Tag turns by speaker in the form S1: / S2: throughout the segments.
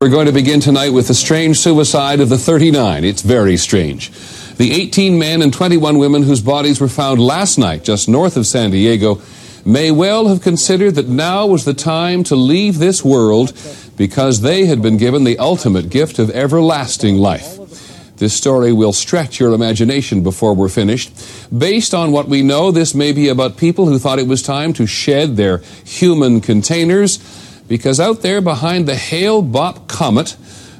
S1: We're going to begin tonight with the strange suicide of the 39. It's very strange. The 18 men and 21 women whose bodies were found last night just north of San Diego may well have considered that now was the time to leave this world because they had been given the ultimate gift of everlasting life. This story will stretch your imagination before we're finished. Based on what we know, this may be about people who thought it was time to shed their human containers because out there behind the Hale Bopp comet,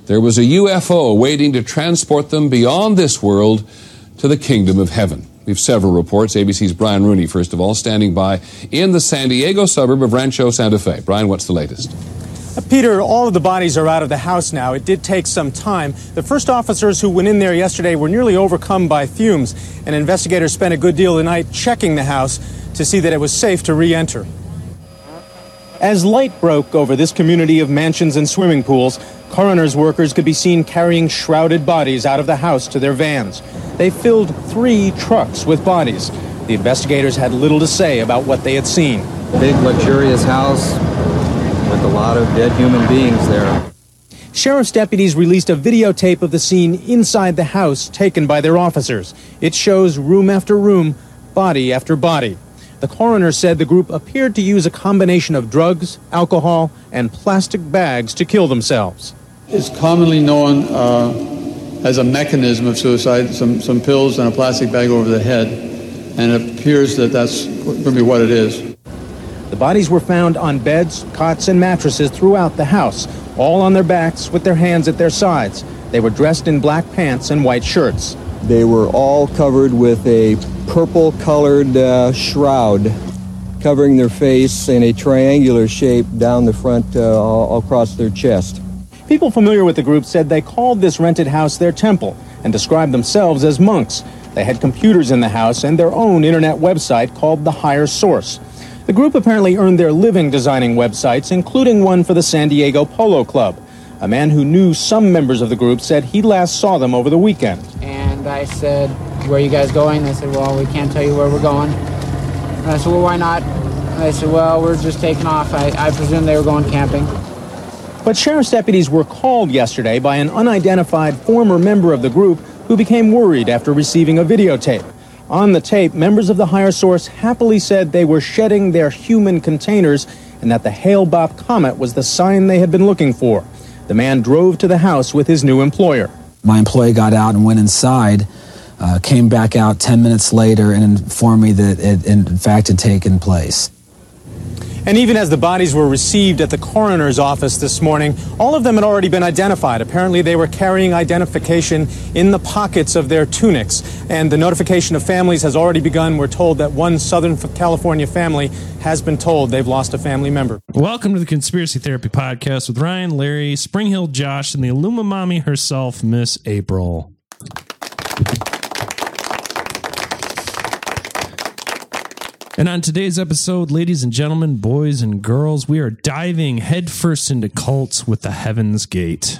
S1: there was a UFO waiting to transport them beyond this world to the kingdom of heaven. We have several reports. ABC's Brian Rooney, first of all, standing by in the San Diego suburb of Rancho Santa Fe. Brian, what's the latest?
S2: Uh, Peter, all of the bodies are out of the house now. It did take some time. The first officers who went in there yesterday were nearly overcome by fumes, and investigators spent a good deal of the night checking the house to see that it was safe to re enter. As light broke over this community of mansions and swimming pools, coroner's workers could be seen carrying shrouded bodies out of the house to their vans. They filled three trucks with bodies. The investigators had little to say about what they had seen.
S3: Big, luxurious house with a lot of dead human beings there.
S2: Sheriff's deputies released a videotape of the scene inside the house taken by their officers. It shows room after room, body after body. The coroner said the group appeared to use a combination of drugs, alcohol, and plastic bags to kill themselves.
S4: It's commonly known uh, as a mechanism of suicide, some, some pills and a plastic bag over the head, and it appears that that's going to be what it is.
S2: The bodies were found on beds, cots, and mattresses throughout the house, all on their backs with their hands at their sides. They were dressed in black pants and white shirts.
S5: They were all covered with a purple colored uh, shroud covering their face in a triangular shape down the front uh, all across their chest.
S2: People familiar with the group said they called this rented house their temple and described themselves as monks. They had computers in the house and their own internet website called The Higher Source. The group apparently earned their living designing websites, including one for the San Diego Polo Club. A man who knew some members of the group said he last saw them over the weekend.
S6: And I said, where are you guys going? They said, well, we can't tell you where we're going. And I said, well, why not? And they said, well, we're just taking off. I, I presume they were going camping.
S2: But sheriff's deputies were called yesterday by an unidentified former member of the group who became worried after receiving a videotape. On the tape, members of the higher source happily said they were shedding their human containers and that the Hale Bopp comet was the sign they had been looking for. The man drove to the house with his new employer.
S7: My employee got out and went inside uh, came back out 10 minutes later and informed me that it, in fact, had taken place.
S2: And even as the bodies were received at the coroner's office this morning, all of them had already been identified. Apparently, they were carrying identification in the pockets of their tunics. And the notification of families has already begun. We're told that one Southern California family has been told they've lost a family member.
S8: Welcome to the Conspiracy Therapy Podcast with Ryan, Larry, Springhill, Josh, and the Illumimami herself, Miss April. And on today's episode, ladies and gentlemen, boys and girls, we are diving headfirst into cults with the Heaven's Gate.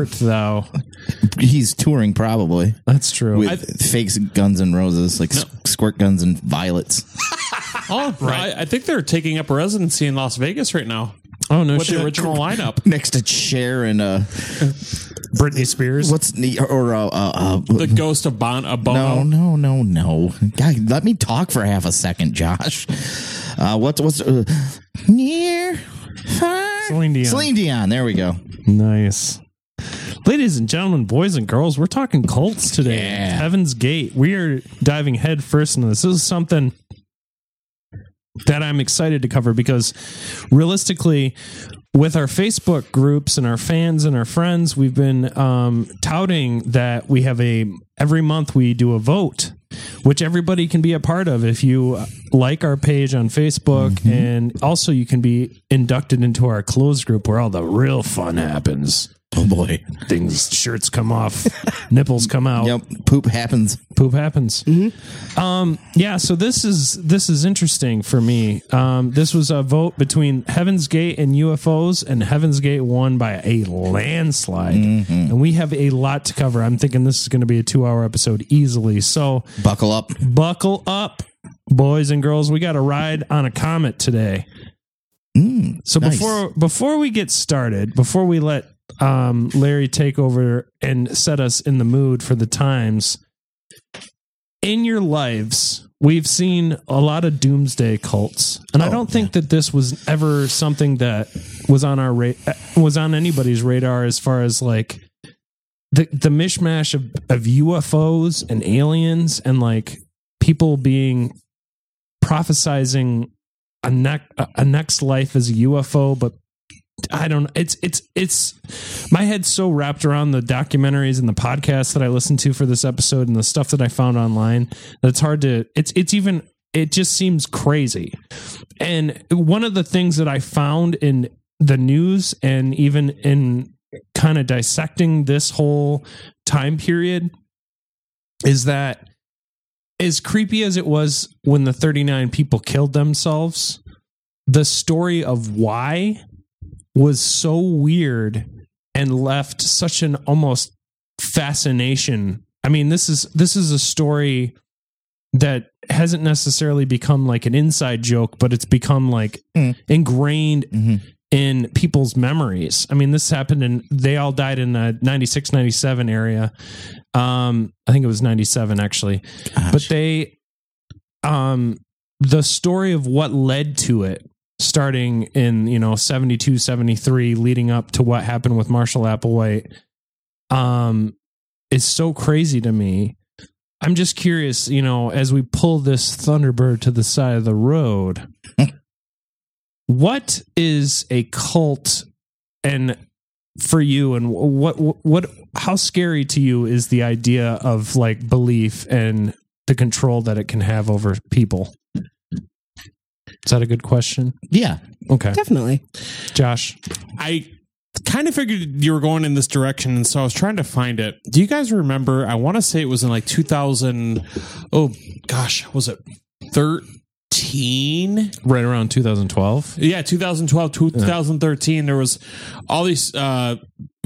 S8: Where art thou?
S9: He's touring probably
S8: That's true.
S9: with fake Guns and Roses, like s- squirt guns and violets.
S10: Oh, right. I, I think they're taking up a residency in Las Vegas right now
S8: oh no
S10: with
S8: shit.
S10: the original lineup.
S9: Next to Cher and uh,
S8: Britney Spears.
S9: what's the or uh, uh, uh
S10: The ghost of Bon a
S9: no
S10: Bono.
S9: no no no. God, let me talk for half a second, Josh. Uh, what's what's uh, near far?
S8: Celine Dion.
S9: Celine Dion. There we go.
S8: Nice. Ladies and gentlemen, boys and girls, we're talking cults today.
S9: Yeah.
S8: Heaven's Gate. We are diving head first into this. This is something that I'm excited to cover because realistically, with our Facebook groups and our fans and our friends, we've been um, touting that we have a every month we do a vote, which everybody can be a part of if you like our page on Facebook, and also you can be inducted into our closed group where all the real fun happens.
S9: Oh boy.
S8: Things, shirts come off, nipples come out
S9: Yep. Poop happens.
S8: poop happens. Um, yeah, so this is this is interesting for me. Um, this was a vote between Heaven's Gate and UFOs, and Heaven's Gate won by a landslide. And we have a lot to cover. I'm thinking this is going to be a two hour episode easily. So
S9: Buckle up.
S8: buckle up, boys and girls. We got to ride on a comet today.
S9: Mm,
S8: So
S9: nice.
S8: before before we get started, before we let um, Larry take over and set us in the mood for the times, in your lives, we've seen a lot of doomsday cults, and I
S9: Oh,
S8: don't think that this was ever something that was on our ra- was on anybody's radar as far as like the the mishmash of, of UFOs and aliens and like people being prophesizing a neck a next life as a UFO, but I don't. It's it's it's my head's so wrapped around the documentaries and the podcasts that I listened to for this episode and the stuff that I found online that it's hard to. It's it's even it just seems crazy. And one of the things that I found in the news and even in kind of dissecting this whole time period is that as creepy as it was when the 39 people killed themselves, the story of why was so weird and left such an almost fascination. I mean, this is this is a story that hasn't necessarily become like an inside joke, but it's become like
S9: Mm.
S8: ingrained
S9: Mhm.
S8: in people's memories. I mean, this happened in they all died in the 96 97 area. Um I think it was 97 actually.
S9: Gosh.
S8: But they um the story of what led to it starting in, you know, 72 73 leading up to what happened with Marshall Applewhite um is so crazy to me. I'm just curious, you know, as we pull this Thunderbird to the side of the road, what is a cult and for you and what what how scary to you is the idea of like belief and the control that it can have over people? Is that a good question?
S9: yeah.
S8: Okay.
S11: Definitely.
S8: Josh.
S10: I kind of figured you were going in this direction, and so I was trying to find it. Do you guys remember? I want to say it was in like 2000. Oh gosh, was it 13?
S8: Right around 2012.
S10: Yeah, 2012, 2013. There was all these uh,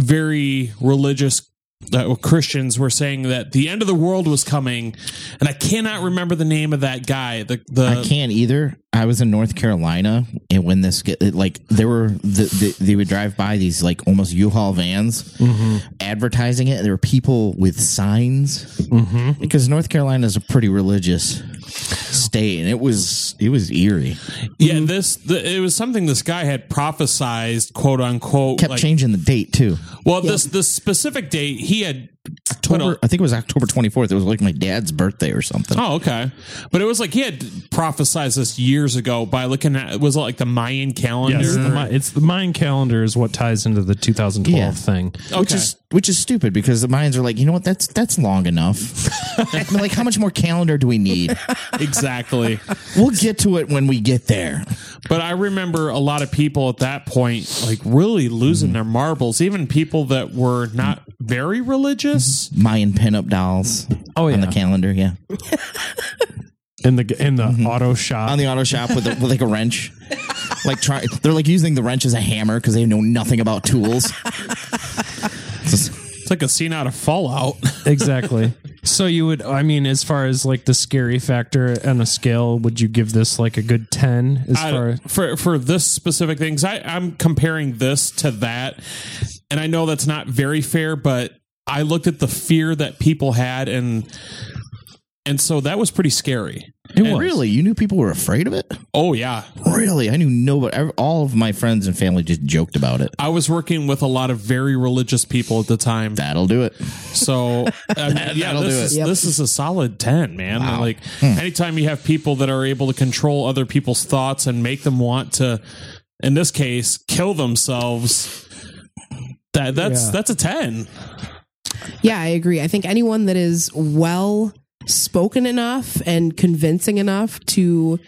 S10: very religious uh, Christians were saying that the end of the world was coming, and I cannot remember the name of that guy. The the
S9: I can't either. I was in North Carolina, and when this get like there were the, the they would drive by these like almost U-Haul vans mm-hmm. advertising it. There were people with signs mm-hmm. because North Carolina is a pretty religious state, and it was it was eerie.
S10: yeah and this the, it was something this guy had prophesized, quote unquote.
S9: Kept
S10: like-
S9: changing the date too.
S10: Well, this this specific date he had put
S9: October,
S10: a, uh,
S9: I think it was October twenty fourth. It was like my dad's birthday or something.
S10: Oh, okay. But it was like he had prophesized this years ago by looking at it was it like the Mayan calendar?
S8: Yes, the, Mi- it's the Mayan calendar is what ties into the 2012
S9: Yeah.
S8: thing.
S9: Which
S10: Okay.
S9: is which is stupid because the Mayans are like, you know what? That's that's long enough. I mean, like, how much more calendar do we need?
S10: exactly.
S9: We'll get to it when we get there.
S10: But I remember a lot of people at that point like really losing mm-hmm. their marbles, even people that were not very religious.
S9: Mayan pinup dolls.
S8: Oh,
S9: on the calendar. Yeah,
S8: In the in the mm-hmm. auto shop.
S9: on the auto shop with, a, with like a wrench. like try, they're like using the wrench as a hammer because they know nothing about tools.
S10: It's like a scene out of Fallout.
S8: exactly. So you would, I mean, as far as like the scary factor on a scale, would you give this like a good ten? As
S10: I-
S8: far
S10: for for this specific things, I, I'm comparing this to that, and I know that's not very fair, but I looked at the fear that people had, and and so that was pretty scary.
S9: And Really? You knew people were afraid of it?
S10: Oh yeah,
S9: Really? I knew nobody. All of my friends and family just joked about it.
S10: I was working with a lot of very religious people at the time.
S9: That'll do it.
S10: So I mean, yeah, this
S9: do it.
S10: is
S9: Yep.
S10: this is a solid ten, man.
S9: Wow.
S10: Like
S9: Hmm.
S10: anytime you have people that are able to control other people's thoughts and make them want to, in this case, kill themselves. That that's
S11: Yeah.
S10: that's a ten.
S11: Yeah, I agree. I think anyone that is well spoken enough and convincing enough to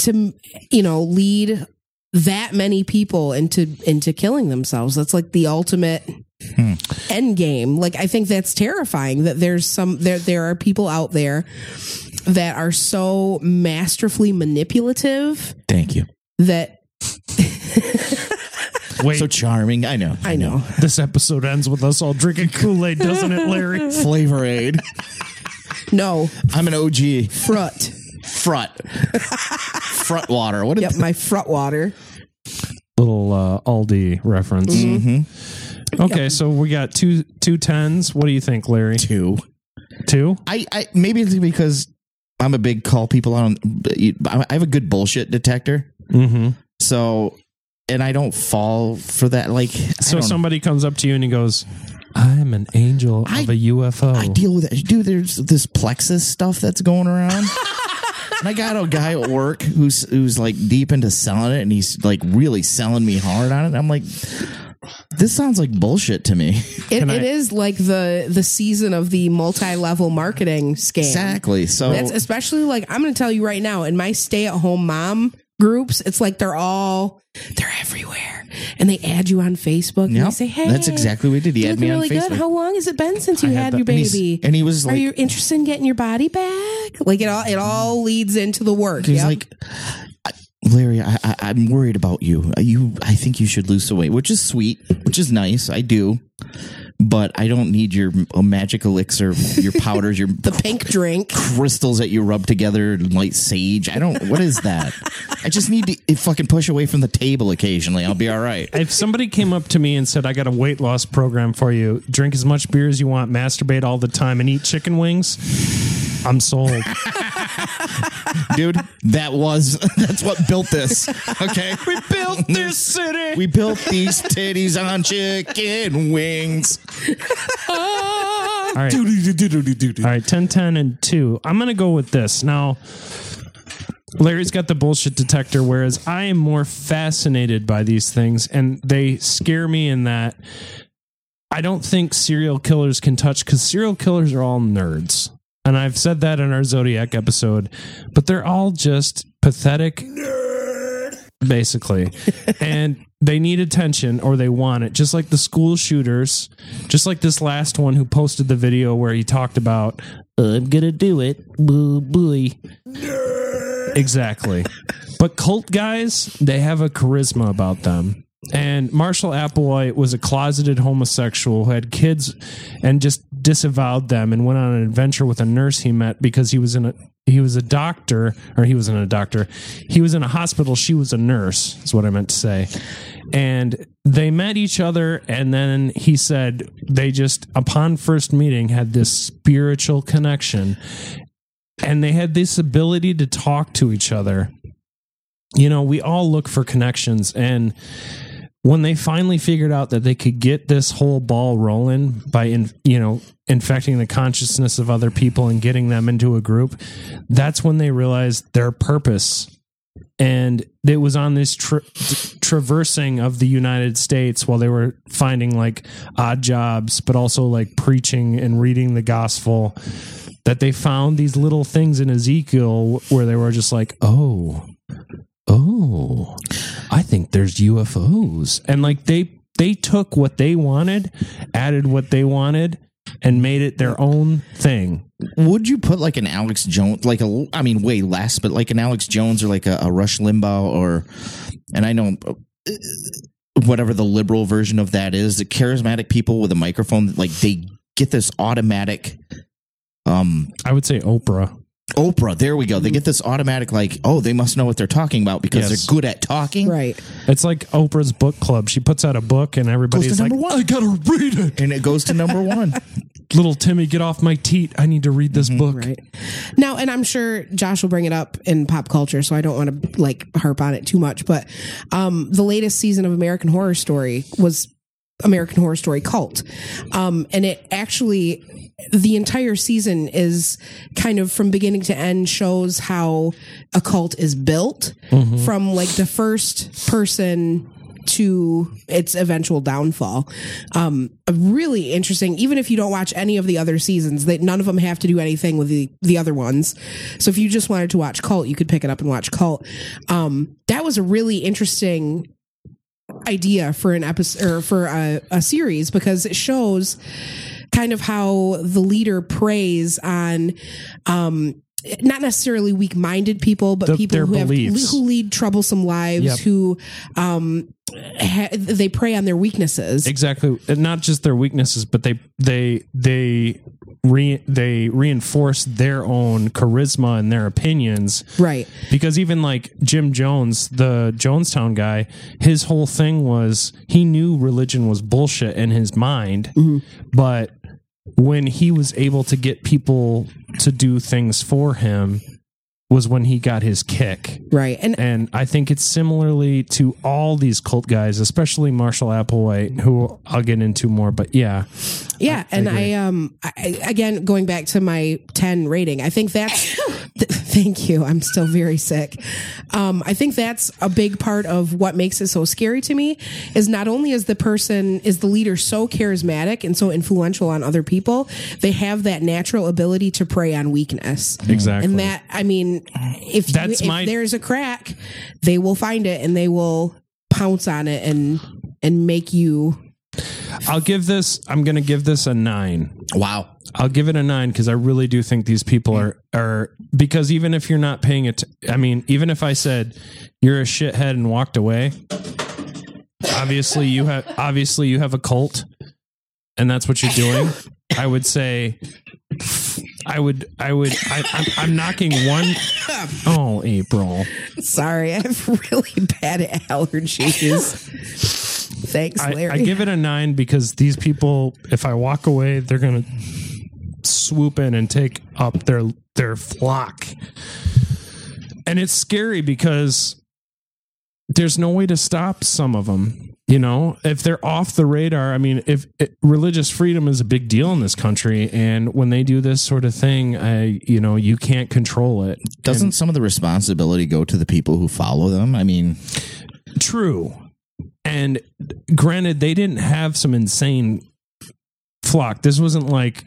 S11: to you know lead that many people into into killing themselves that's like the ultimate hmm. end game like i think that's terrifying that there's some there there are people out there that are so masterfully manipulative
S9: Thank you.
S11: that
S8: Wait.
S9: So charming. I know.
S11: I know.
S8: This episode ends with us all drinking Kool Aid, doesn't it, Larry?
S9: Flavor Aid.
S11: no
S9: I'm an OG.
S11: frut
S9: Frut. Frut water. What?
S11: yep my frut water
S8: Little uh, Aldi reference.
S9: Mm-hmm.
S8: Okay, so we got two two tens. What do you think, Larry?
S9: Two.
S8: Two?
S9: I, I maybe it's because I'm a big call people on. I have a good bullshit detector.
S8: Mm-hmm.
S9: So, and I don't fall for that. Like,
S8: So somebody comes up to you and he goes, "I'm an angel of a UFO."
S9: I deal with it. Dude, there's this plexus stuff that's going around. and I got a guy at work who's who's like deep into selling it and he's like really selling me hard on it. I'm like, this sounds like bullshit to me.
S11: It, it is like the the season of the multi-level marketing scam.
S9: Exactly. So
S11: That's especially like I'm going to tell you right now in my stay-at-home mom groups, it's like they're all they're everywhere, and they add you on Facebook and
S9: Yep.
S11: they say, "Hey,
S9: That's exactly what he did. He
S11: you
S9: had me on
S11: really
S9: Facebook.
S11: good. How long has it been since you
S9: I
S11: had,
S9: had
S11: your
S9: and he's-
S11: baby?"
S9: and he was like,
S11: "Are
S9: like-
S11: you interested in getting your body back?" Like it all it all leads into the work.
S9: He's
S11: Yep.
S9: like, I- Larry, I, I, I'm worried about you. You, I think you should lose some weight, which is sweet, which is nice. I do, but I don't need your uh, magic elixir, your powders, your
S11: the pink drink,
S9: crystals that you rub together, light sage. I don't. What is that? I just need to fucking push away from the table occasionally. I'll be all right.
S8: If somebody came up to me and said, "I got a weight loss program for you. Drink as much beer as you want, masturbate all the time, and eat chicken wings," I'm sold.
S9: dude. That was that's what built this. Okay, we built this city. We built these titties on chicken wings. Ah.
S8: All right. All right, 10, 10, and 2. I'm going to go with this. Now, Larry's got the bullshit detector, whereas I am more fascinated by these things, and they scare me in that I don't think serial killers can touch because serial killers are all nerds. And I've said that in our Zodiac episode, but they're all just pathetic basically. and they need attention or they want it. Just like the school shooters, just like this last one who posted the video where he talked about, I'm going to do it. Boo, boy. Exactly. But cult guys, they have a charisma about them. And Marshall Applewhite was a closeted homosexual who had kids and just disavowed them and went on an adventure with a nurse he met because he was in a he was a doctor or he wasn't a doctor. He was in a hospital, she was a nurse, is what I meant to say. And they met each other and then he said they just upon first meeting had this spiritual connection and they had this ability to talk to each other. You know, we all look for connections and when they finally figured out that they could get this whole ball rolling by in, you know infecting the consciousness of other people and getting them into a group that's when they realized their purpose. And it was on this tra- traversing of the United States while they were finding like odd jobs but also like preaching and reading the gospel that they found these little things in Ezekiel where they were just like oh oh i think there's ufos and like they they took what they wanted added what they wanted and made it their own thing.
S9: Would you put like an Alex Jones, like a, I mean, way less, but like an Alex Jones or like a, a Rush Limbaugh or, and I know uh, whatever the liberal version of that is, the charismatic people with a microphone, like they get this automatic, um,
S8: I would say Oprah.
S9: Oprah. There we go. They get this automatic, like, oh, they must know what they're talking about because
S8: Yes.
S9: they're good at talking.
S11: Right.
S8: It's like Oprah's book club. She puts out a book and
S9: Goes
S8: everybody's
S9: to
S8: like,
S9: number one.
S8: I gotta read it.
S9: And it goes to number one.
S8: Little Timmy, get off my teat. I need to read this book.
S11: Right. Now, and I'm sure Josh will bring it up in pop culture, so I don't want to like harp on it too much. But um, the latest season of American Horror Story was American Horror Story Cult, um, and it actually the entire season is kind of from beginning to end shows how a cult is built from like the first person to its eventual downfall. Um, a really interesting, even if you don't watch any of the other seasons, that none of them have to do anything with the, the other ones. So if you just wanted to watch Cult, you could pick it up and watch Cult. Um, that was a really interesting idea for an episode or for a, a series because it shows kind of how the leader preys on um not necessarily weak-minded people but
S8: The-
S11: people who
S8: beliefs.
S11: have who lead troublesome lives
S8: Yep.
S11: who um ha- they prey on their weaknesses
S8: Exactly. And not just their weaknesses, but they they they re, they reinforce their own charisma and their opinions.
S11: right
S8: Because even like Jim Jones, the Jonestown guy, his whole thing was he knew religion was bullshit in his mind, but when he was able to get people to do things for him was when he got his kick.
S11: right and
S8: And I think it's similarly to all these cult guys, especially Marshall Applewhite, who I'll get into more. But yeah,
S11: Yeah, and I um I, I- again going back to my 10 rating. I think that's th- thank you. I'm still very sick. Um I think that's a big part of what makes it so scary to me is not only is the person is the leader so charismatic and so influential on other people, they have that natural ability to prey on weakness.
S8: Exactly.
S11: And that I mean if you-
S8: That's
S11: if
S8: my-
S11: there's a crack, they will find it and they will pounce on it and and make you
S8: I'll give this. I'm going to give this a nine.
S9: Wow.
S8: I'll give it a nine because I really do think these people are are because even if you're not paying it, I mean, even if I said you're a shithead and walked away, obviously you have obviously you have a cult, and that's what you're doing. I would say, I would, I would, I, I'm, I'm knocking one oh April.
S11: Sorry, I have really bad allergies. Thanks,
S8: I,
S11: Larry.
S8: I give it a nine because these people, if I walk away, they're gonna swoop in and take up their their flock, and it's scary because there's no way to stop some of them. You know, if they're off the radar, I mean, if it, religious freedom is a big deal in this country, and when they do this sort of thing, I, you know, you can't control it.
S9: Doesn't some of the responsibility go to the people who follow them? I mean,
S8: True. And granted, they didn't have some insane flock. This wasn't like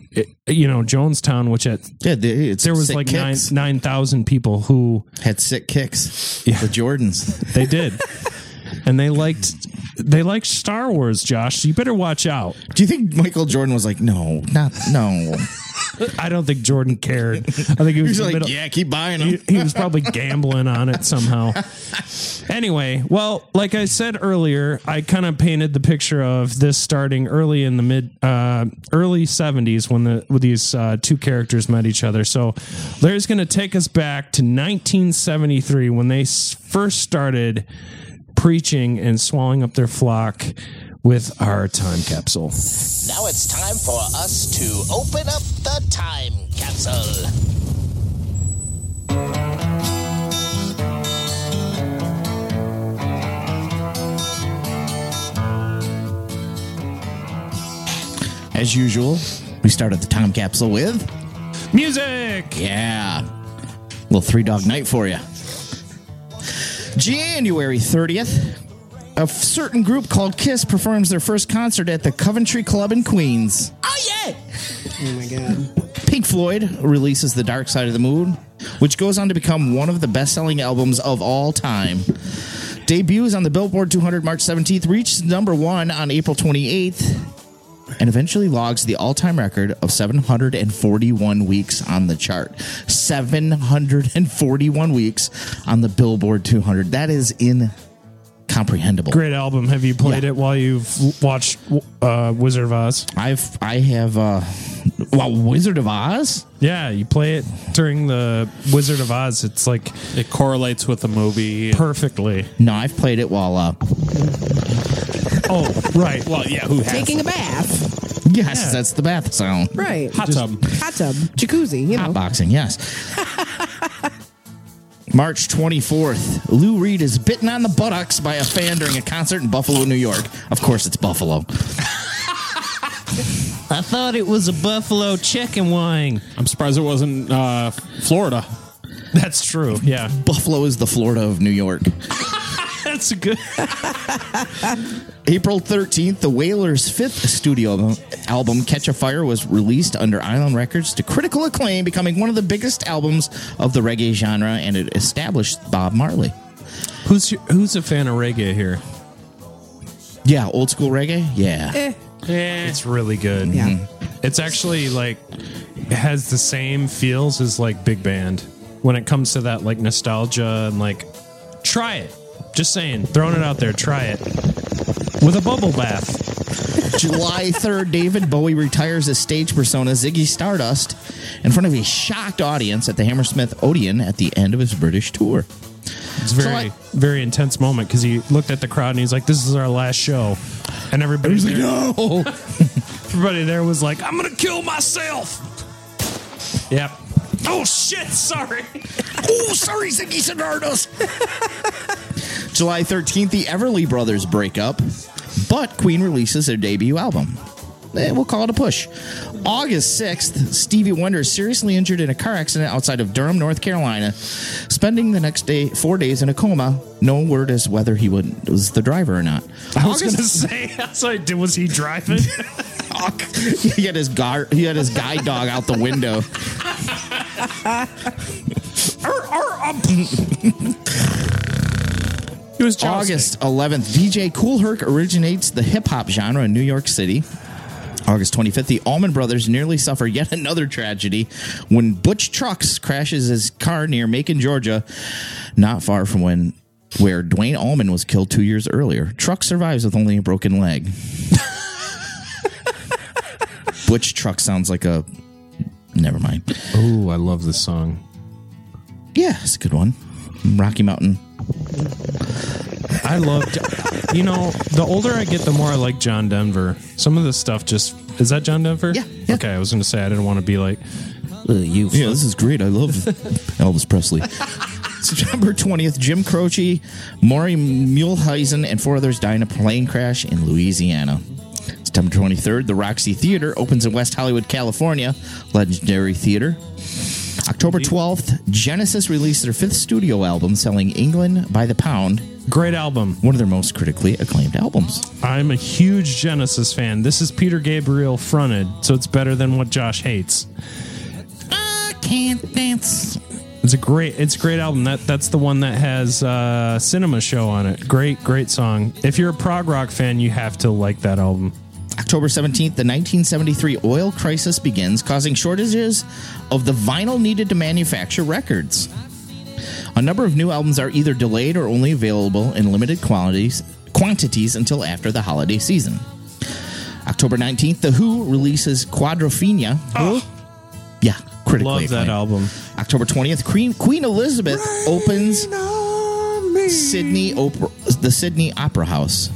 S8: you know Jonestown, which at
S9: yeah,
S8: there was like nine
S9: kicks.
S8: nine thousand people who
S9: had sick kicks.
S8: Yeah.
S9: The Jordans.
S8: they did, and they liked they liked Star Wars. Josh, so you better watch out.
S9: Do you think Michael Jordan was like, no, not no?
S8: I don't think Jordan cared. I think he was
S9: like,
S8: middle-
S9: yeah, keep buying
S8: he,
S9: them.
S8: he was probably gambling on it somehow. Anyway, well, like I said earlier, I kind of painted the picture of this starting early in the mid, uh, early seventies when the when these uh, two characters met each other. So, Larry's going to take us back to 1973 when they first started preaching and swallowing up their flock with our time capsule.
S12: Now it's time for us to open up the time capsule.
S9: As usual, we start at the time capsule with
S8: music.
S9: Yeah, little three dog night for you. January thirtieth, a certain group called Kiss performs their first concert at the Coventry Club in Queens.
S11: oh yeah! Oh my god!
S9: Pink Floyd releases The Dark Side of the Moon, which goes on to become one of the best selling albums of all time. Debuts on the Billboard 200 March 17th, reached number one on April 28th. And eventually logs the all-time record of 741 weeks on the chart. 741 weeks on the Billboard 200. That is incomprehensible.
S8: Great album. Have you played it while you've watched uh, Wizard of Oz?
S9: I've I have uh well Wizard of Oz?
S8: Yeah, you play it during the Wizard of Oz. It's like
S10: it correlates with the movie
S8: perfectly.
S9: No, I've played it while uh
S8: Oh, right.
S10: Well, yeah, who has
S11: Taking a bath.
S9: Yes, that's the bath sound.
S11: Right.
S10: Hot tub.
S11: Hot tub. Jacuzzi, you know.
S9: Hot boxing, yes. March 24th, Lou Reed is bitten on the buttocks by a fan during a concert in Buffalo, New York. Of course, it's Buffalo.
S8: I thought it was a buffalo chicken wing.
S10: I'm surprised it wasn't uh, Florida.
S8: That's true. Yeah.
S9: Buffalo is the Florida of New York.
S8: That's good.
S9: April 13th, the Wailers' fifth studio album, album, Catch a Fire, was released under Island Records to critical acclaim, becoming one of the biggest albums of the reggae genre, and it established Bob Marley.
S8: Who's your, who's a fan of reggae here?
S9: Yeah, old school reggae? Yeah.
S11: Eh.
S8: It's really good.
S11: Yeah.
S8: It's actually like it has the same feels as like big band when it comes to that like nostalgia and like try it. Just saying, throwing it out there, try it. With a bubble bath.
S9: July 3rd, David Bowie retires his stage persona Ziggy Stardust in front of a shocked audience at the Hammersmith Odeon at the end of his British tour.
S8: It's a very, very intense moment because he looked at the crowd and he's like, "This is our last show," and everybody there,
S9: no.
S8: everybody there was like, "I'm gonna kill myself." Yep. Oh shit! Sorry.
S9: oh, sorry, Ziggy Stardust. July 13th, the Everly Brothers break up, but Queen releases their debut album. Eh, we'll call it a push. August 6th, Stevie Wonder is seriously injured in a car accident outside of Durham, North Carolina, spending the next day four days in a coma. No word as whether he would, was the driver or not.
S8: I was gonna say, I was like, was he driving?
S9: he had his guard, he had his guide dog out the window.
S8: He was
S9: August 11th, DJ Kool Herc originates the hip hop genre in New York City. August 25th, the Allman Brothers nearly suffer yet another tragedy when Butch Trucks crashes his car near Macon, Georgia, not far from when where Duane Allman was killed two years earlier. Truck survives with only a broken leg. Butch Truck sounds like a. Never mind.
S8: Oh, I love this song.
S9: Yeah, it's a good one. Rocky Mountain.
S8: I loved. You know, the older I get, the more I like John Denver. Some of the stuff just is that John Denver? Yeah. Okay, I was going to say I didn't want to be like you.
S9: Yeah, this is great. I love Elvis Presley. September 20th, Jim Croce, Maury Muehleisen, and four others die in a plane crash in Louisiana. September 23rd, the Roxy Theater opens in West Hollywood, California. Legendary theater. October 12th, Genesis released their fifth studio album, selling England by the Pound.
S8: Great album.
S9: One of their most critically acclaimed albums.
S8: I'm a huge Genesis fan. This is Peter Gabriel fronted, so it's better than what Josh hates.
S9: I can't dance.
S8: It's a great it's a great album. That that's the one that has uh Cinema Show on it. Great, great song. If you're a prog rock fan, you have to like that album.
S9: October 17th, the 1973 oil crisis begins, causing shortages of the vinyl needed to manufacture records. A number of new albums are either delayed or only available in limited quantities, quantities until after the holiday season. October 19th, The Who releases Quadrophenia. Oh, Yeah, critically
S8: Love that
S9: acclaimed.
S8: album.
S9: October 20th, Queen, Queen Elizabeth opens Sydney Opera, the Sydney Opera House.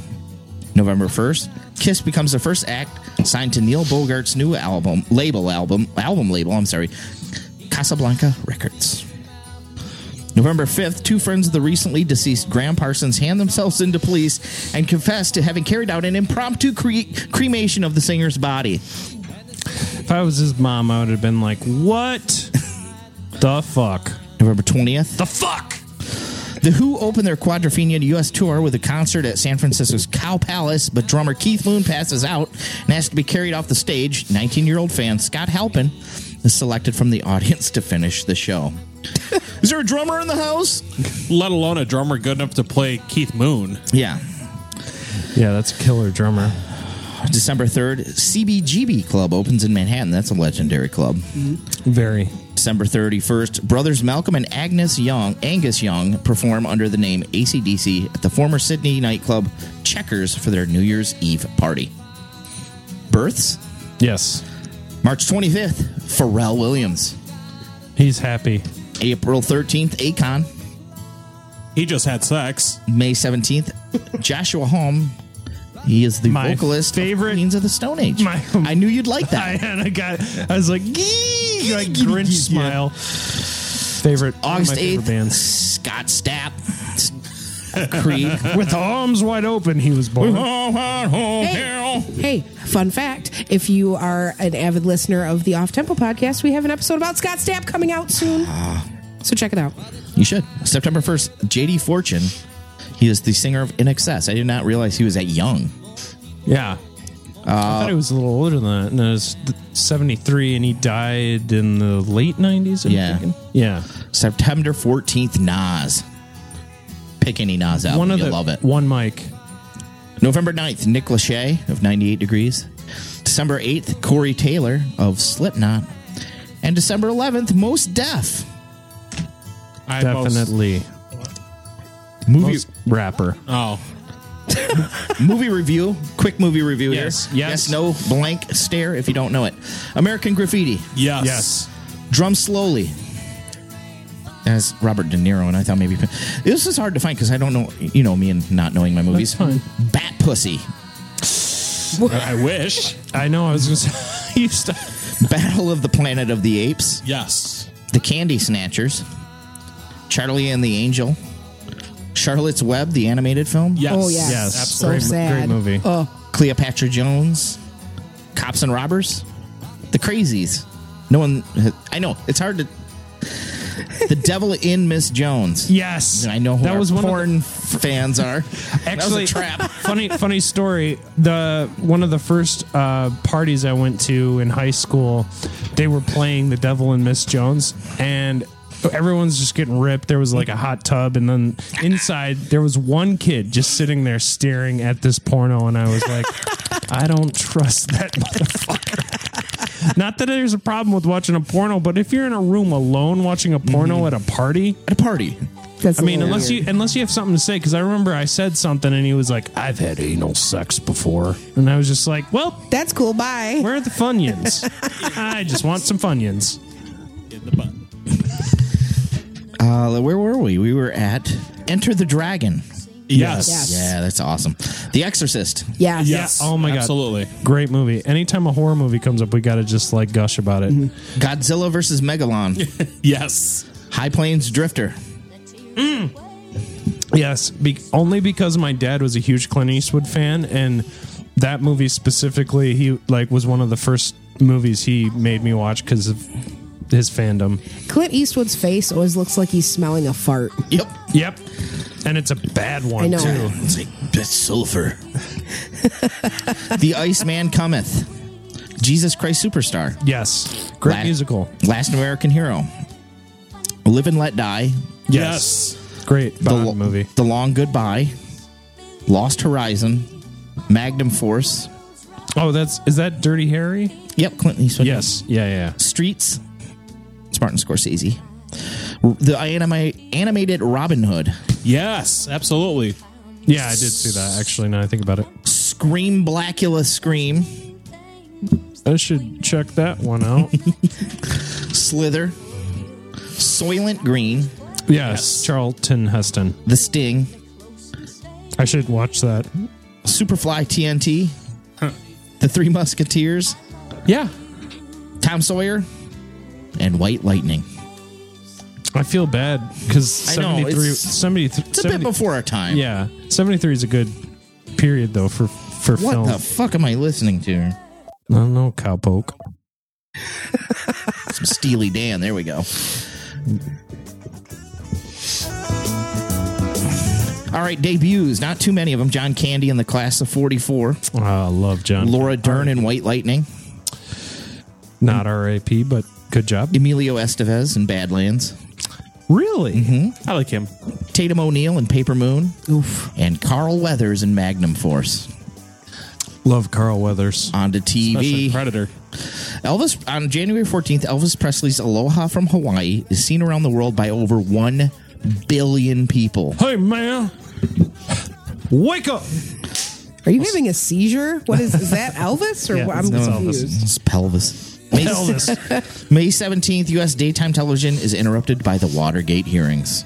S9: November 1st, Kiss becomes the first act signed to Neil Bogart's new album label album album label, I'm sorry, Casablanca Records. November 5th, two friends of the recently deceased Gram Parsons hand themselves into police and confess to having carried out an impromptu cre- cremation of the singer's body.
S8: If I was his mom, I would have been like, "What the fuck?"
S9: November 20th.
S8: The fuck?
S9: The Who opened their Quadrophenia U.S. tour with a concert at San Francisco's Cow Palace, but drummer Keith Moon passes out and has to be carried off the stage. 19 year old fan Scott Halpin is selected from the audience to finish the show. is there a drummer in the house?
S10: Let alone a drummer good enough to play Keith Moon.
S9: Yeah.
S8: Yeah, that's a killer drummer.
S9: December 3rd, CBGB Club opens in Manhattan. That's a legendary club.
S8: Very.
S9: December 31st, brothers Malcolm and Agnes Young, Angus Young perform under the name ACDC at the former Sydney nightclub Chequers for their New Year's Eve party. Births?
S8: Yes.
S9: March 25th, Pharrell Williams.
S8: He's happy.
S9: April 13th, Akon.
S10: He just had sex.
S9: May 17th, Joshua Home. He is the
S8: My
S9: vocalist
S8: favorite-
S9: of Queens of the Stone Age.
S8: My-
S9: I knew you'd like that.
S8: I,
S9: that.
S8: and I got, I was like, "Gee," like Grinch smile. Favorite, one of
S9: August
S8: favorite
S9: 8th,
S8: bands.
S9: Scott Stapp. Creed.
S8: With arms wide open, he was born.
S11: Hey, hey, fun fact. If you are an avid listener of the Off Tempo podcast, we have an episode about Scott Stapp coming out soon. Ah. So check it out.
S9: You should. September 1st, JD Fortune. He is the singer of INXS. I did not realize he was that young.
S8: Yeah. I uh, thought he was a little older than that. And it was 73, and he died in the late 90s. I'm
S9: Yeah.
S8: thinking. Yeah.
S9: September 14th, Nas. Pick any Nas album.
S8: one of
S9: You'll
S8: the,
S9: love it.
S8: One mic.
S9: November 9th, Nick Lachey of 98 Degrees. December 8th, Corey Taylor of Slipknot. And December 11th, Mos Def.
S10: I most-
S8: Definitely.
S9: Movie,
S8: Most rapper.
S10: oh,
S9: movie review. Quick movie review
S8: Yes,
S9: here.
S8: yes.
S9: no, blank stare if you don't know it. American Graffiti.
S10: yes.
S8: Yes.
S9: Drum Slowly. As Robert De Niro, and I thought maybe this is hard to find because I don't know, you know, me and not knowing my movies.
S8: That's fine.
S9: Bat Pussy,
S10: I wish.
S8: I know. I was going to say. used to-
S9: Battle of the Planet of the Apes,
S10: Yes.
S9: The Candy Snatchers, Charlie and the Angel, Charlotte's Web, the animated film,
S10: Yes.
S11: Oh, yes.
S8: Yes.
S11: So
S8: Great-
S11: sad.
S8: great movie.
S11: Oh,
S9: Cleopatra Jones, Cops and Robbers, The Crazies. No one, I know it's hard to. The Devil in Miss Jones.
S8: yes.
S9: I know who
S8: that
S9: our
S8: was one of the-
S9: porn fans are. that was
S8: Actually,
S9: a trap.
S8: funny, funny story. The one of the first uh, parties I went to in high school, they were playing "The Devil and Miss Jones," and everyone's just getting ripped. There was like a hot tub, and then inside there was one kid just sitting there staring at this porno, and I was like, I don't trust that motherfucker. Not that there's a problem with watching a porno, but if you're in a room alone watching a porno mm-hmm. at a party,
S9: At a party.
S11: that's
S8: I
S11: a
S8: mean, unless
S11: weird.
S8: you unless you have something to say, because I remember I said something and he was like, "I've had anal sex before," and I was just like, "Well,
S11: That's cool. Bye.
S8: where are the funyuns? I just want some funyuns."
S10: In the butt.
S9: Uh, where were we? We were at Enter the Dragon.
S10: Yes.
S11: Yes.
S9: Yeah, that's awesome. The Exorcist.
S11: Yes.
S10: Yes.
S8: Oh my god,
S10: Absolutely.
S8: great movie. Anytime a horror movie comes up, we got to just like gush about it.
S9: Godzilla versus Megalon.
S10: Yes.
S9: High Plains Drifter.
S8: Yes, be- only because my dad was a huge Clint Eastwood fan, and that movie specifically, he like was one of the first movies he made me watch because of his fandom.
S11: Clint Eastwood's face always looks like he's smelling a fart.
S9: Yep.
S8: Yep, and it's a bad one
S11: I know.
S8: too.
S9: It's like that's sulfur. the Iceman Cometh. Jesus Christ Superstar.
S8: Yes, great
S9: La-
S8: musical.
S9: Last American Hero. Live and Let Die.
S8: Yes. Great
S9: The,
S8: Bond
S9: Lo-
S8: movie.
S9: the Long Goodbye. Lost Horizon. Magnum Force.
S8: Oh, that's is that Dirty Harry?
S9: Yep, Clint Eastwood.
S8: Yes. Yeah, yeah.
S9: Streets. It's Martin Scorsese. The anime, animated Robin Hood.
S10: Yes. Absolutely.
S8: Yeah, I did see that actually now I think about it.
S9: Scream Blackula Scream.
S8: I should check that one out.
S9: Slither. Soylent Green.
S8: yes, Charlton Heston.
S9: The Sting.
S8: I should watch that.
S9: Superfly TNT. The Three Musketeers.
S8: Yeah.
S9: Tom Sawyer. And White Lightning.
S8: I feel bad because
S9: I know,
S8: 73
S9: it's-
S8: 73
S9: It's a bit before our time.
S8: Yeah. 73 is a good period though for for
S9: What
S8: film.
S9: the fuck am I listening to?
S8: I don't know, cowpoke.
S9: Some Steely Dan. There we go. All right, debuts. Not too many of them. John Candy in the class of 44.
S8: Oh, I love John.
S9: Laura Dern in White Lightning.
S8: Not RAP, but good job.
S9: Emilio Estevez in Badlands.
S8: Really? Mm-hmm.
S10: I like him.
S9: Tatum O'Neal in Paper Moon.
S11: Oof.
S9: And Carl Weathers in Magnum Force.
S8: Love Carl Weathers.
S9: On to
S10: Especially
S9: TV.
S10: Predator.
S9: Elvis on January 14th, Elvis Presley's Aloha from Hawaii is seen around the world by over 1 billion people.
S8: Hey man, wake up!
S11: Are you having a seizure? What is is that Elvis or
S8: Yeah,
S11: what? I'm
S8: it's Elvis.
S11: confused.
S9: It's pelvis. May. May 17th, U.S. daytime television is interrupted by the Watergate hearings.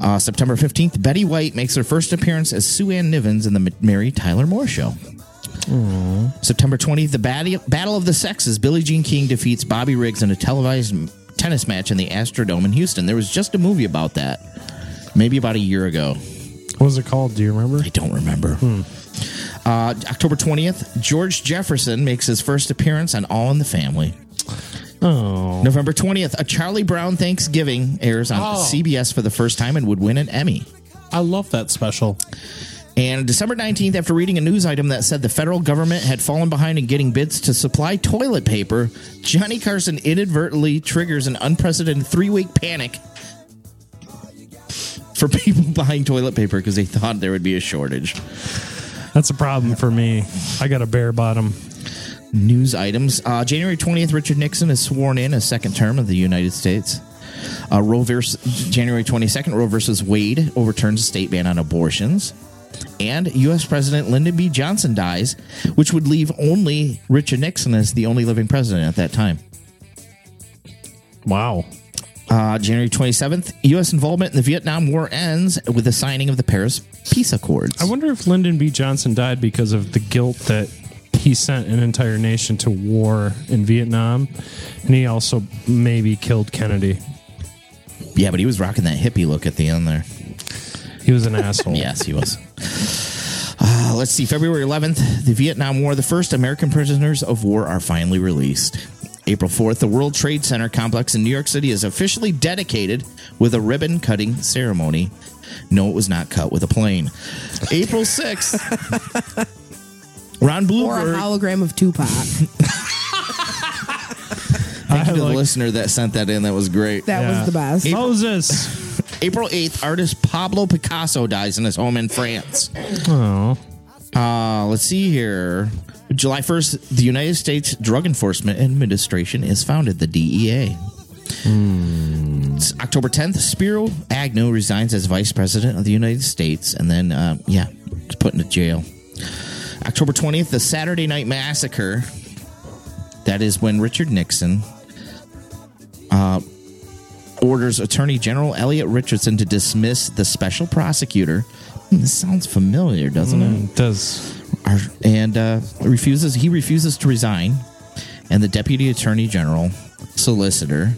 S9: Uh, September 15th, Betty White makes her first appearance as Sue Ann Nivens in the Mary Tyler Moore Show. September 20th, the Battle Battle of the Sexes. Billie Jean King defeats Bobby Riggs in a televised m- tennis match in the Astrodome in Houston. There was just a movie about that, maybe about a year ago.
S8: What was it called? Do you remember?
S9: I don't remember. Uh, October 20th, George Jefferson makes his first appearance on All in the Family.
S8: Oh,
S9: November 20th, a Charlie Brown Thanksgiving airs on
S10: Oh.
S9: CBS for the first time and would win an Emmy.
S10: I love that special.
S9: And December 19th, after reading a news item that said the federal government had fallen behind in getting bids to supply toilet paper, Johnny Carson inadvertently triggers an unprecedented three week panic for people buying toilet paper because they thought there would be a shortage.
S8: That's a problem for me. I got a bare bottom.
S9: News items. Uh, January 20th, Richard Nixon is sworn in a second term of the United States. Uh, Roe vers- January 22nd, Roe versus Wade overturns a state ban on abortions. And U.S. President Lyndon B. Johnson dies, which would leave only Richard Nixon as the only living president at that time.
S8: Wow.
S9: Uh, January 27th, U.S. involvement in the Vietnam War ends with the signing of the Paris Peace Accords.
S8: I wonder if Lyndon B. Johnson died because of the guilt that he sent an entire nation to war in Vietnam, and he also maybe killed Kennedy.
S9: yeah, but he was rocking that hippie look at the end there.
S8: He was an asshole.
S9: Yes, he was. Uh, let's see. February 11th, the Vietnam War. The first American prisoners of war are finally released. April 4th, the World Trade Center complex in New York City is officially dedicated with a ribbon cutting ceremony. No, it was not cut with a plane. April 6th, Ron
S11: Or a hologram of Tupac.
S9: Thank you to the listener that sent that in. That was great.
S11: That was the best.
S8: Moses.
S9: April 8th, artist Pablo Picasso dies in his home in France.
S8: Oh.
S9: Uh, let's see here. July 1st, the United States Drug Enforcement Administration is founded, the DEA. It's October 10th, Spiro Agnew resigns as Vice President of the United States and then, uh, yeah, is put into jail. October 20th, the Saturday Night Massacre. That is when Richard Nixon uh, orders Attorney General Elliot Richardson to dismiss the special prosecutor. Hmm, This sounds familiar, doesn't it?
S8: Mm, does.
S9: Our- and uh, refuses. He refuses to resign, and the deputy attorney general, solicitor,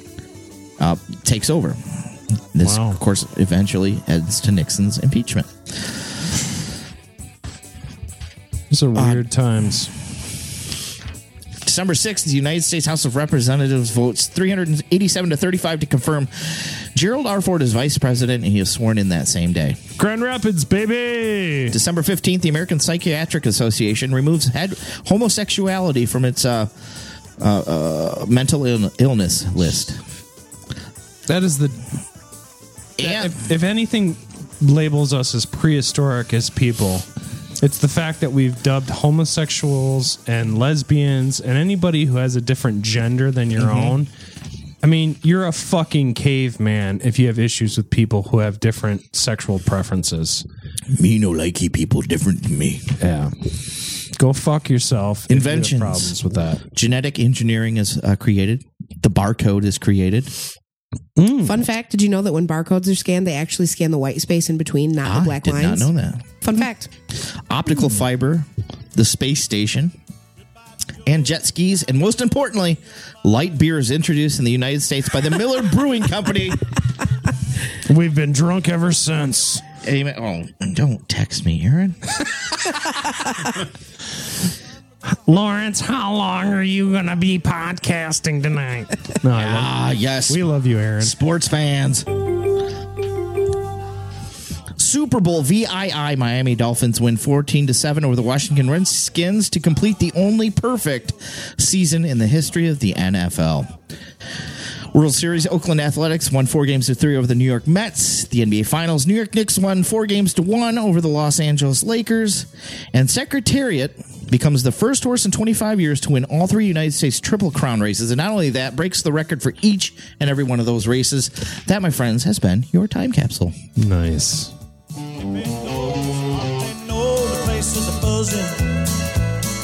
S9: uh, takes over. This,
S8: Wow.
S9: of course, eventually ends to Nixon's impeachment.
S8: These are weird times.
S9: December 6th, the United States House of Representatives votes 387 to 35 to confirm Gerald R. Ford as vice president, and he is sworn in that same day.
S8: Grand Rapids, baby.
S9: December 15th, the American Psychiatric Association removes head homosexuality from its uh, uh, uh, mental Ill- illness list.
S8: That is the.
S9: And
S8: If, if anything labels us as prehistoric as people, it's the fact that we've dubbed homosexuals and lesbians and anybody who has a different gender than your
S9: Mm-hmm.
S8: own. I mean, you're a fucking caveman if you have issues with people who have different sexual preferences.
S9: me no likey people different than me.
S8: Yeah. Go fuck yourself. if you have
S9: Inventions.
S8: problems with that.
S9: Genetic engineering is uh, created. The barcode is created.
S11: Fun fact: Did you know that when barcodes are scanned, they actually scan the white space in between, not
S9: Ah,
S11: the black I
S9: did
S11: lines?
S9: not know that.
S11: Fun fact.
S9: Optical fiber, the space station, and jet skis, and most importantly, light beer is introduced in the United States by the Miller Brewing Company.
S8: We've been drunk ever since.
S9: Amen. Oh, don't text me, Aaron.
S8: Lawrence, how long are you going to be podcasting tonight? No, I love,
S9: Ah, yes.
S8: we love you, Aaron.
S9: Sports fans. Super Bowl VII Miami Dolphins win 14 to 7 over the Washington Redskins to complete the only perfect season in the history of the NFL. World Series, Oakland Athletics won four games to three over the New York Mets. The NBA Finals, New York Knicks won four games to one over the Los Angeles Lakers. And Secretariat becomes the first horse in 25 years to win all three United States Triple Crown races. And not only that, breaks the record for each and every one of those races. That, my friends, has been your time capsule.
S8: Nice.
S13: know the place is a buzzing.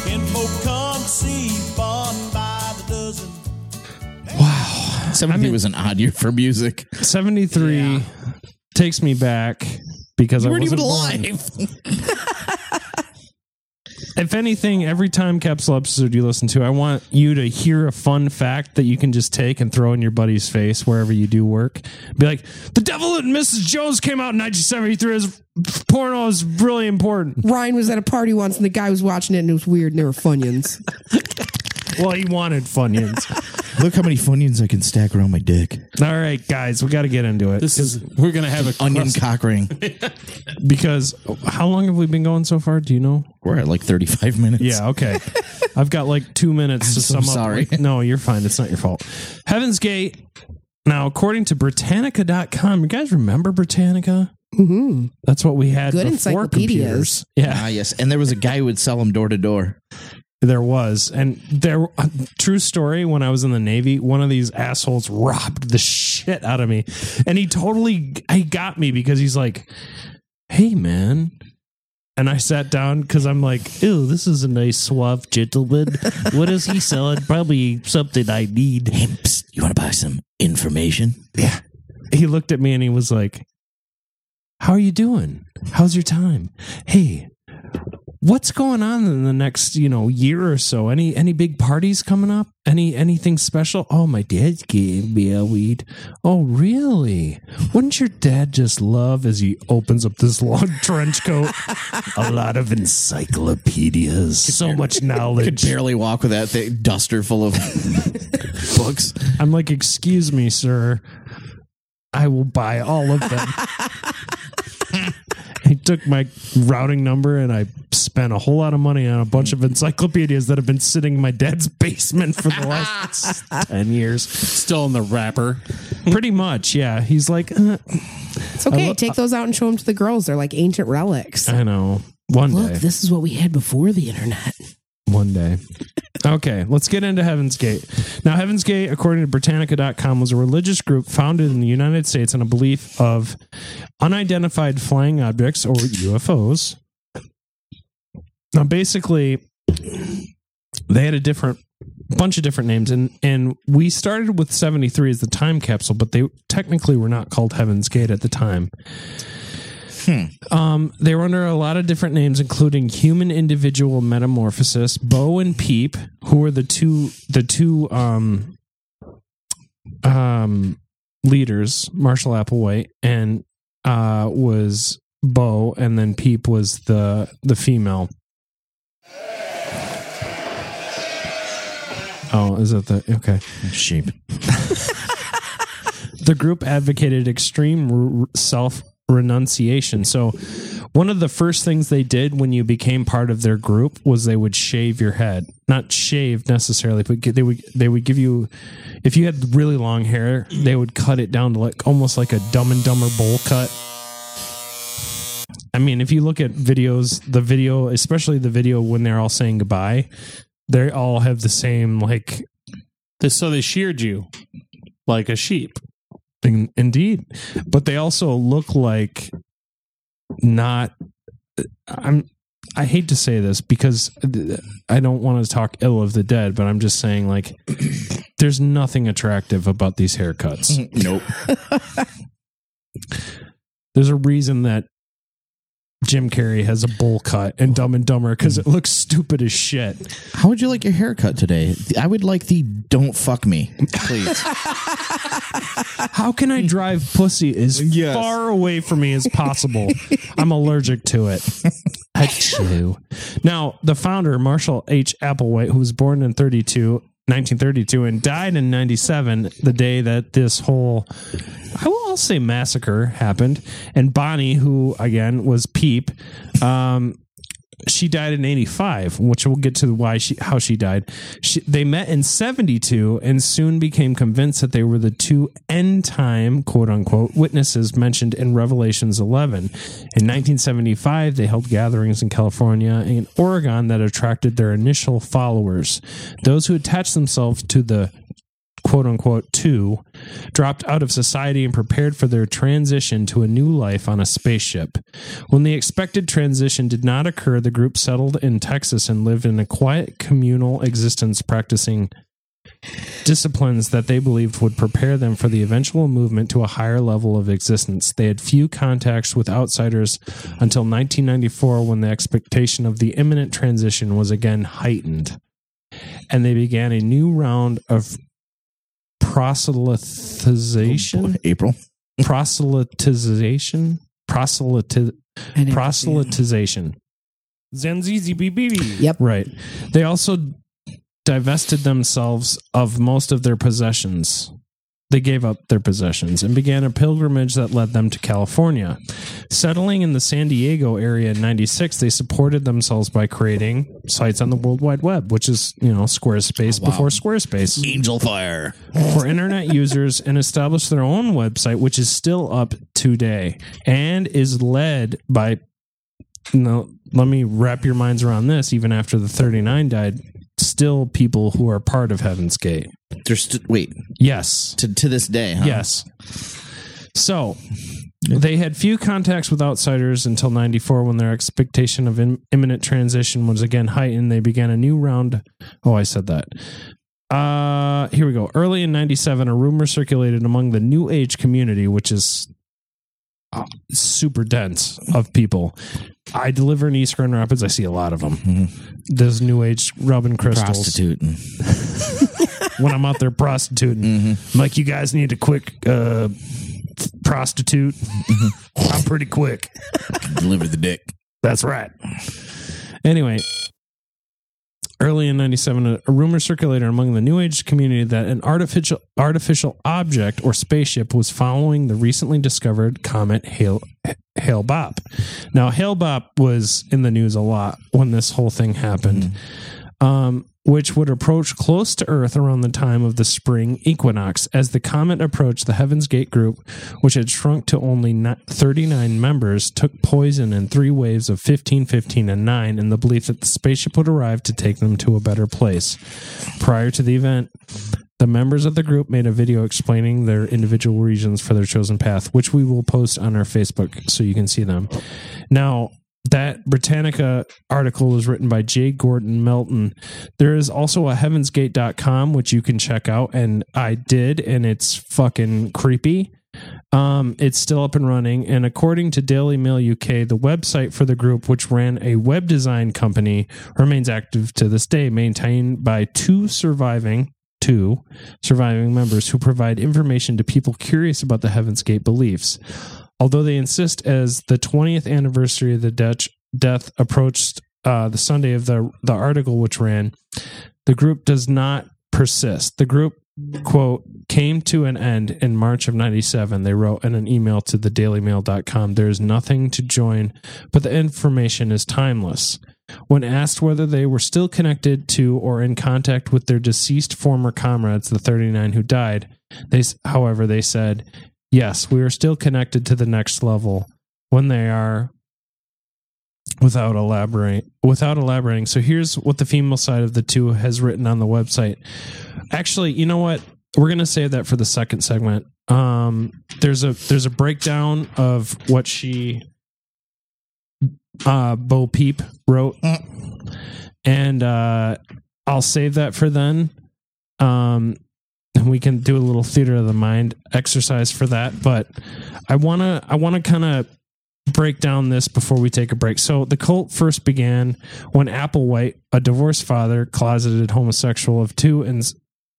S13: Can folk come see fun by the dozen?
S9: 73 was an odd year for music.
S8: 73 takes me back because
S9: You
S8: I
S9: weren't
S8: wasn't
S9: even alive.
S8: If anything, every time capsule episode you listen to, I want you to hear a fun fact that you can just take and throw in your buddy's face wherever you do work. Be like, "The Devil and Mrs. Jones came out in 1973. As porno is really important."
S11: Ryan was at a party once and the guy was watching it and it was weird and there were Funyuns.
S8: Well, he wanted Funyuns.
S9: Look how many Funyuns I can stack around my dick.
S8: All right, guys, we got to get into it.
S10: This is we're gonna have a
S9: Onion
S10: crust-
S9: cock ring.
S8: because how long have we been going so far? Do you know?
S9: We're at like 35 minutes.
S8: Yeah, okay. I've got like two minutes to
S9: so
S8: sum
S9: sorry.
S8: up. No, you're fine. It's not your fault. Heaven's Gate. Now, according to Britannica.com, you guys remember Britannica?
S11: Mm-hmm.
S8: That's what we had
S11: Good
S8: before
S11: encyclopedias.
S8: computers. Yeah,
S9: Ah, yes. And there was a guy who would sell them door to door.
S8: There was. And there, uh, true story, when I was in the Navy, one of these assholes robbed the shit out of me. And he totally, he got me because he's like, hey, man. And I sat down because I'm like, ew, this is a nice, suave gentleman. What is he selling? Probably something I need.
S9: Hey, psst, you want to buy some information?
S8: Yeah. He looked at me and he was like, How are you doing? How's your time? Hey, what's going on in the next, you know, year or so? Any any big parties coming up? Any anything special? Oh, my dad gave me a weed. Oh, really? Wouldn't your dad just love as he opens up this long trench coat? a lot of encyclopedias. So much knowledge.
S9: You Could barely walk with that thing, duster full of books.
S8: I'm like, excuse me, sir. I will buy all of them. he took my routing number and I spent a whole lot of money on a bunch of encyclopedias that have been sitting in my dad's basement for the last 10 years.
S10: still in the wrapper.
S8: Pretty much, yeah. He's like, uh,
S11: It's okay.
S8: Lo-
S11: Take those out and show them to the girls. They're like ancient relics.
S8: I know. One
S11: Look,
S8: day.
S11: this is what we had before the internet.
S8: One day. Okay, let's get into Heaven's Gate. Now, Heaven's Gate, according to Britannica.com, was a religious group founded in the United States on a belief of unidentified flying objects or UFOs. Now, basically, they had a different bunch of different names and and we started with 73 as the time capsule but they technically were not called heaven's gate at the time um, they were under a lot of different names, including Human Individual Metamorphosis, Bo and Peep, who were the two the two um, um, leaders, Marshall Applewhite, and uh, was Bo, and then Peep was the the female. Oh, is that the okay?
S9: Sheep.
S8: the group advocated extreme self renunciation. So, one of the first things they did when you became part of their group was they would shave your head. Not shave necessarily, but they would they would give you if you had really long hair, they would cut it down to like almost like a dumb and dumber bowl cut. I mean, if you look at videos, the video, especially the video when they're all saying goodbye, they all have the same like
S10: so they sheared you like a sheep.
S8: In, indeed, but they also look like not. I'm. I hate to say this because I don't want to talk ill of the dead, but I'm just saying like, there's nothing attractive about these haircuts.
S9: nope.
S8: There's a reason that Jim Carrey has a bowl cut and Dumb and Dumber because it looks stupid as shit.
S9: How would you like your haircut today? I would like the don't fuck me, please.
S8: How can I drive pussy as
S9: Yes.
S8: far away from me as possible? I'm allergic to it. Achoo. Now, the founder, Marshall H. Applewhite, who was born in 32, 1932 and died in 97, the day that this whole, I will I'll say massacre happened. And Bonnie, who again was Peep, um, she died in 85 which we'll get to why she how she died. She, they met in 72 and soon became convinced that they were the two end time quote unquote witnesses mentioned in revelations 11 in 1975 they held gatherings in california and oregon that attracted their initial followers. Those who attached themselves to the quote unquote two dropped out of society and prepared for their transition to a new life on a spaceship. When the expected transition did not occur, the group settled in Texas and lived in a quiet communal existence practicing disciplines that they believed would prepare them for the eventual movement to a higher level of existence. They had few contacts with outsiders until 1994 when the expectation of the imminent transition was again heightened. And they began a new round of proselytization.
S9: April.
S8: proselytization. Proselyti- proselytization.
S10: Zenzizi BB.
S11: Yep.
S8: Right. They also divested themselves of most of their possessions. They gave up their possessions and began a pilgrimage that led them to California. Settling in the San Diego area in 96, they supported themselves by creating sites on the World Wide Web, which is, you know, Squarespace oh, before Squarespace.
S9: Angelfire.
S8: for internet users and established their own website, which is still up today and is led by. No, let me wrap your minds around this. Even after the 39 died, still people who are part of Heaven's Gate.
S9: There's st- wait
S8: Yes.
S9: to to this day. Huh?
S8: Yes. So they had few contacts with outsiders until 94 when their expectation of im- imminent transition was again heightened. They began a new round. Oh, I said that. Uh, here we go. Early in 97, a rumor circulated among the New Age community, which is uh, super dense of people. I deliver in East Grand Rapids. I see a lot of them. Those New Age rubbing crystals
S9: Prostituting.
S8: when I'm out there prostituting. I'm like, you guys need a quick uh, prostitute. I'm pretty quick.
S9: Deliver the dick.
S8: That's right. Anyway, early in 97, a, rumor circulated among the New Age community that an artificial artificial object or spaceship was following the recently discovered comet Hale, Hale Bopp. Now, Hale Bopp was in the news a lot when this whole thing happened. Um, which would approach close to Earth around the time of the spring equinox. As the comet approached, the Heaven's Gate group, which had shrunk to only 39 members, took poison in three waves of 15, 15, and 9 in the belief that the spaceship would arrive to take them to a better place. Prior to the event, the members of the group made a video explaining their individual reasons for their chosen path, which we will post on our Facebook so you can see them. Now, that Britannica article was written by J. Gordon Melton. There is also a heavensgate.com, which you can check out. And I did, and it's fucking creepy. Um, it's still up and running. And according to Daily Mail UK, the website for the group, which ran a web design company, remains active to this day, maintained by two surviving two surviving members who provide information to people curious about the Heaven's Gate beliefs. Although they insist as the 20th anniversary of the Dutch death approached uh, the Sunday of the the article which ran, the group does not persist. The group quote came to an end in March of 97 they wrote in an email to the dailymail.com there is nothing to join but the information is timeless when asked whether they were still connected to or in contact with their deceased former comrades the 39 who died they however they said yes we are still connected to the next level when they are without elaborating without elaborating. So here's what the female side of the two has written on the website. Actually you know what? We're going to save that for the second segment. Um there's a there's a breakdown of what she uh bo peep wrote. And uh i'll save that for then. Um and we can do a little theater of the mind exercise for that but i want to i want to kind of break down this before we take a break. So the cult first began when Applewhite, a divorced father, closeted homosexual of two and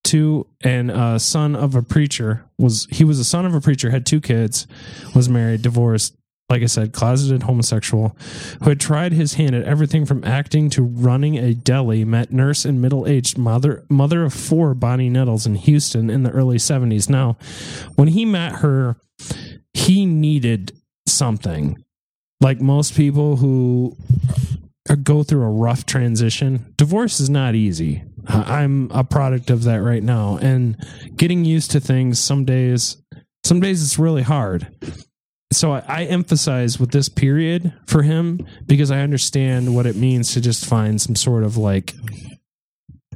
S8: two and a son of a preacher was he was a son of a preacher, had two kids, was married, divorced. Like I said, closeted homosexual who had tried his hand at everything from acting to running a deli, met nurse and middle aged mother mother of four Bonnie Nettles in Houston in the early 70s. Now, when he met her, he needed something like most people who go through a rough transition, divorce is not easy. I'm a product of that right now, and getting used to things. Some days, some days it's really hard. So I, I emphasize with this period for him because I understand what it means to just find some sort of like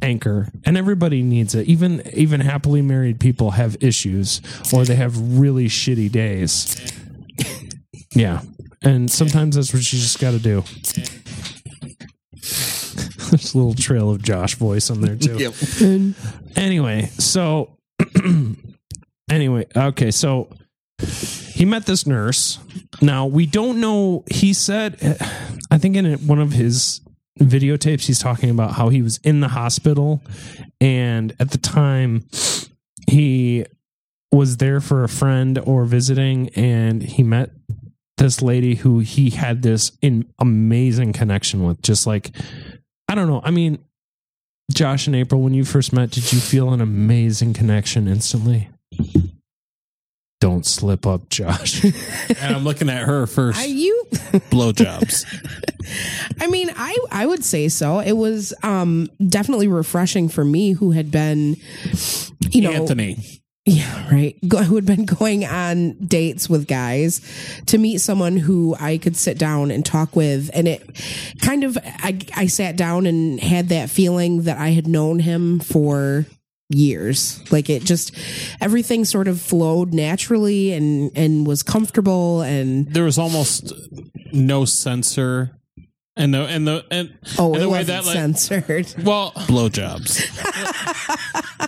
S8: anchor. And everybody needs it. Even even happily married people have issues or they have really shitty days. Yeah. And sometimes that's what you just got to do. There's a little trail of josh voice on there too.
S9: Yep.
S8: anyway so anyway okay so he met this nurse. Now we don't know he said i think in one of his videotapes he's talking about how he was in the hospital and at the time he was there for a friend or visiting and he met this lady who he had this in amazing connection with. Just like i don't know. I mean josh and april when you first met did you feel an amazing connection instantly don't slip up josh
S10: and I'm looking at her first.
S11: Are you?
S10: blowjobs.
S11: I mean, I I would say so. It was um definitely refreshing for me, who had been, you know,
S10: Anthony.
S11: Yeah, right. Go, who had been going on dates with guys to meet someone who I could sit down and talk with. And it kind of, I, I sat down and had that feeling that I had known him for years. Like it just, everything sort of flowed naturally and, and was comfortable. And
S10: There was almost no censor. And the and the and,
S11: oh,
S10: and
S11: it
S10: the way
S11: wasn't
S10: that like
S11: censored.
S10: well blowjobs.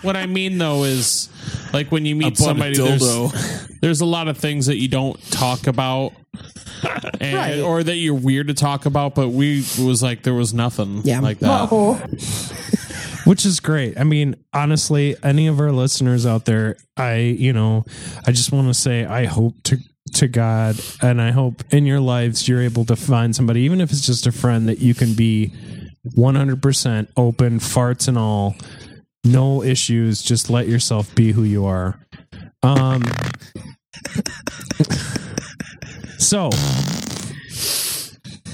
S10: what I mean though is like when you meet somebody, there's, there's a lot of things that you don't talk about, and,
S11: Right.
S10: or that you're weird to talk about. But we it was like there was nothing
S11: Yeah.
S10: like that.
S8: Which is great. I mean, honestly, any of our listeners out there, I, you know, I just want to say I hope to to God and I hope in your lives you're able to find somebody even if it's just a friend that you can be 100% open, farts and all, no issues, just let yourself be who you are. Um So,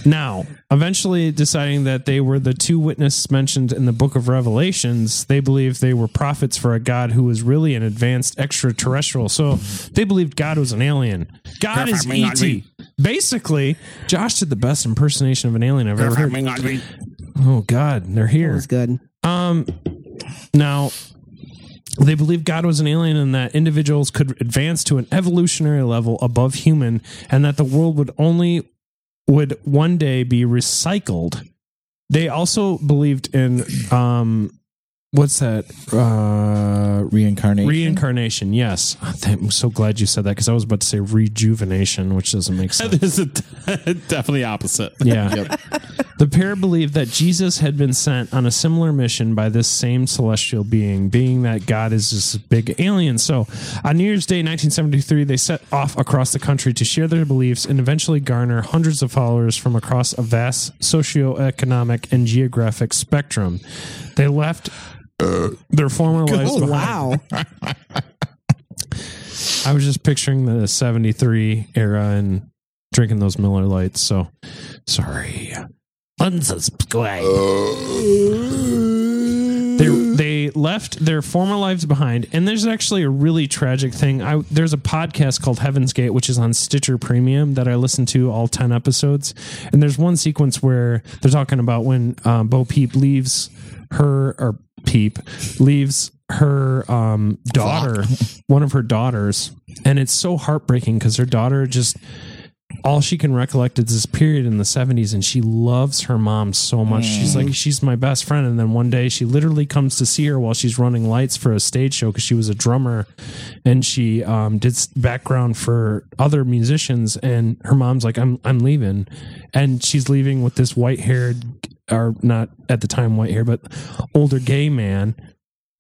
S8: now, eventually deciding that they were the two witnesses mentioned in the book of Revelations, they believed they were prophets for a God who was really an advanced extraterrestrial. So they believed God was an alien. God is ET. Basically, Josh did the best impersonation of an alien I've ever heard. Oh God, they're here.
S11: was good.
S8: Um, now they believed God was an alien and that individuals could advance to an evolutionary level above human, and that the world would only would one day be recycled. They also believed in um, what's that? Uh,
S9: Reincarnation.
S8: reincarnation. Yes, I'm so glad you said that because I was about to say rejuvenation, which doesn't make sense.
S10: That is a, definitely opposite.
S8: Yeah. The pair believed that Jesus had been sent on a similar mission by this same celestial being, being that God is this big alien. So on New Year's Day, 1973, they set off across the country to share their beliefs and eventually garner hundreds of followers from across a vast socioeconomic and geographic spectrum. They left their former lives
S11: Oh,
S8: behind.
S11: wow.
S8: I was just picturing the 73 era and drinking those Miller Lights. So sorry. Unsubscribe. They, they left their former lives behind. And there's actually a really tragic thing. I, there's a podcast called Heaven's Gate, which is on Stitcher Premium that I listen to all 10 episodes. And there's one sequence where they're talking about when um, Bo Peep leaves her, or Peep leaves her um, daughter, one of her daughters. And it's so heartbreaking because her daughter just all she can recollect is this period in the 70s and she loves her mom so much. She's like she's my best friend. And then one day she literally comes to see her while she's running lights for a stage show because she was a drummer. And she um, did background for other musicians. And her mom's like i'm i'm leaving. And she's leaving with this white haired or not at the time white hair but older gay man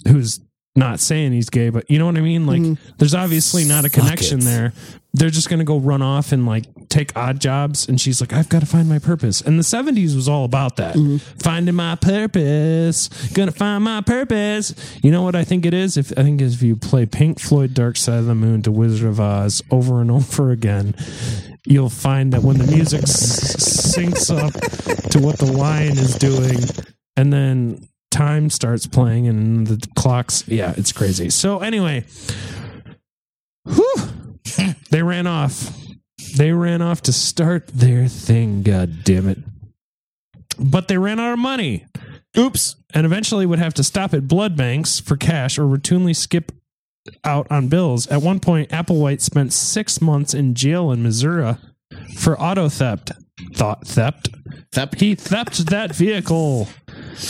S8: who's not saying he's gay, but you know what I mean? Like, mm-hmm. there's obviously not a connection there. They're just going to go run off and like take odd jobs. And she's like, I've got to find my purpose. And the 70s was all about that. Mm-hmm. Finding my purpose. Gonna find my purpose. You know what I think it is? If I think if you play Pink Floyd Dark Side of the Moon to Wizard of Oz over and over again, you'll find that when the music s- syncs up to what the lion is doing, and then time starts playing and the clocks, yeah, it's crazy. So anyway, whew, they ran off. They ran off to start their thing. God damn it! But they ran out of money.
S9: Oops.
S8: And eventually would have to stop at blood banks for cash or routinely skip out on bills. At one point, Applewhite spent six months in jail in Missouri for auto theft. Thought theft.
S9: Theft.
S8: He theft that vehicle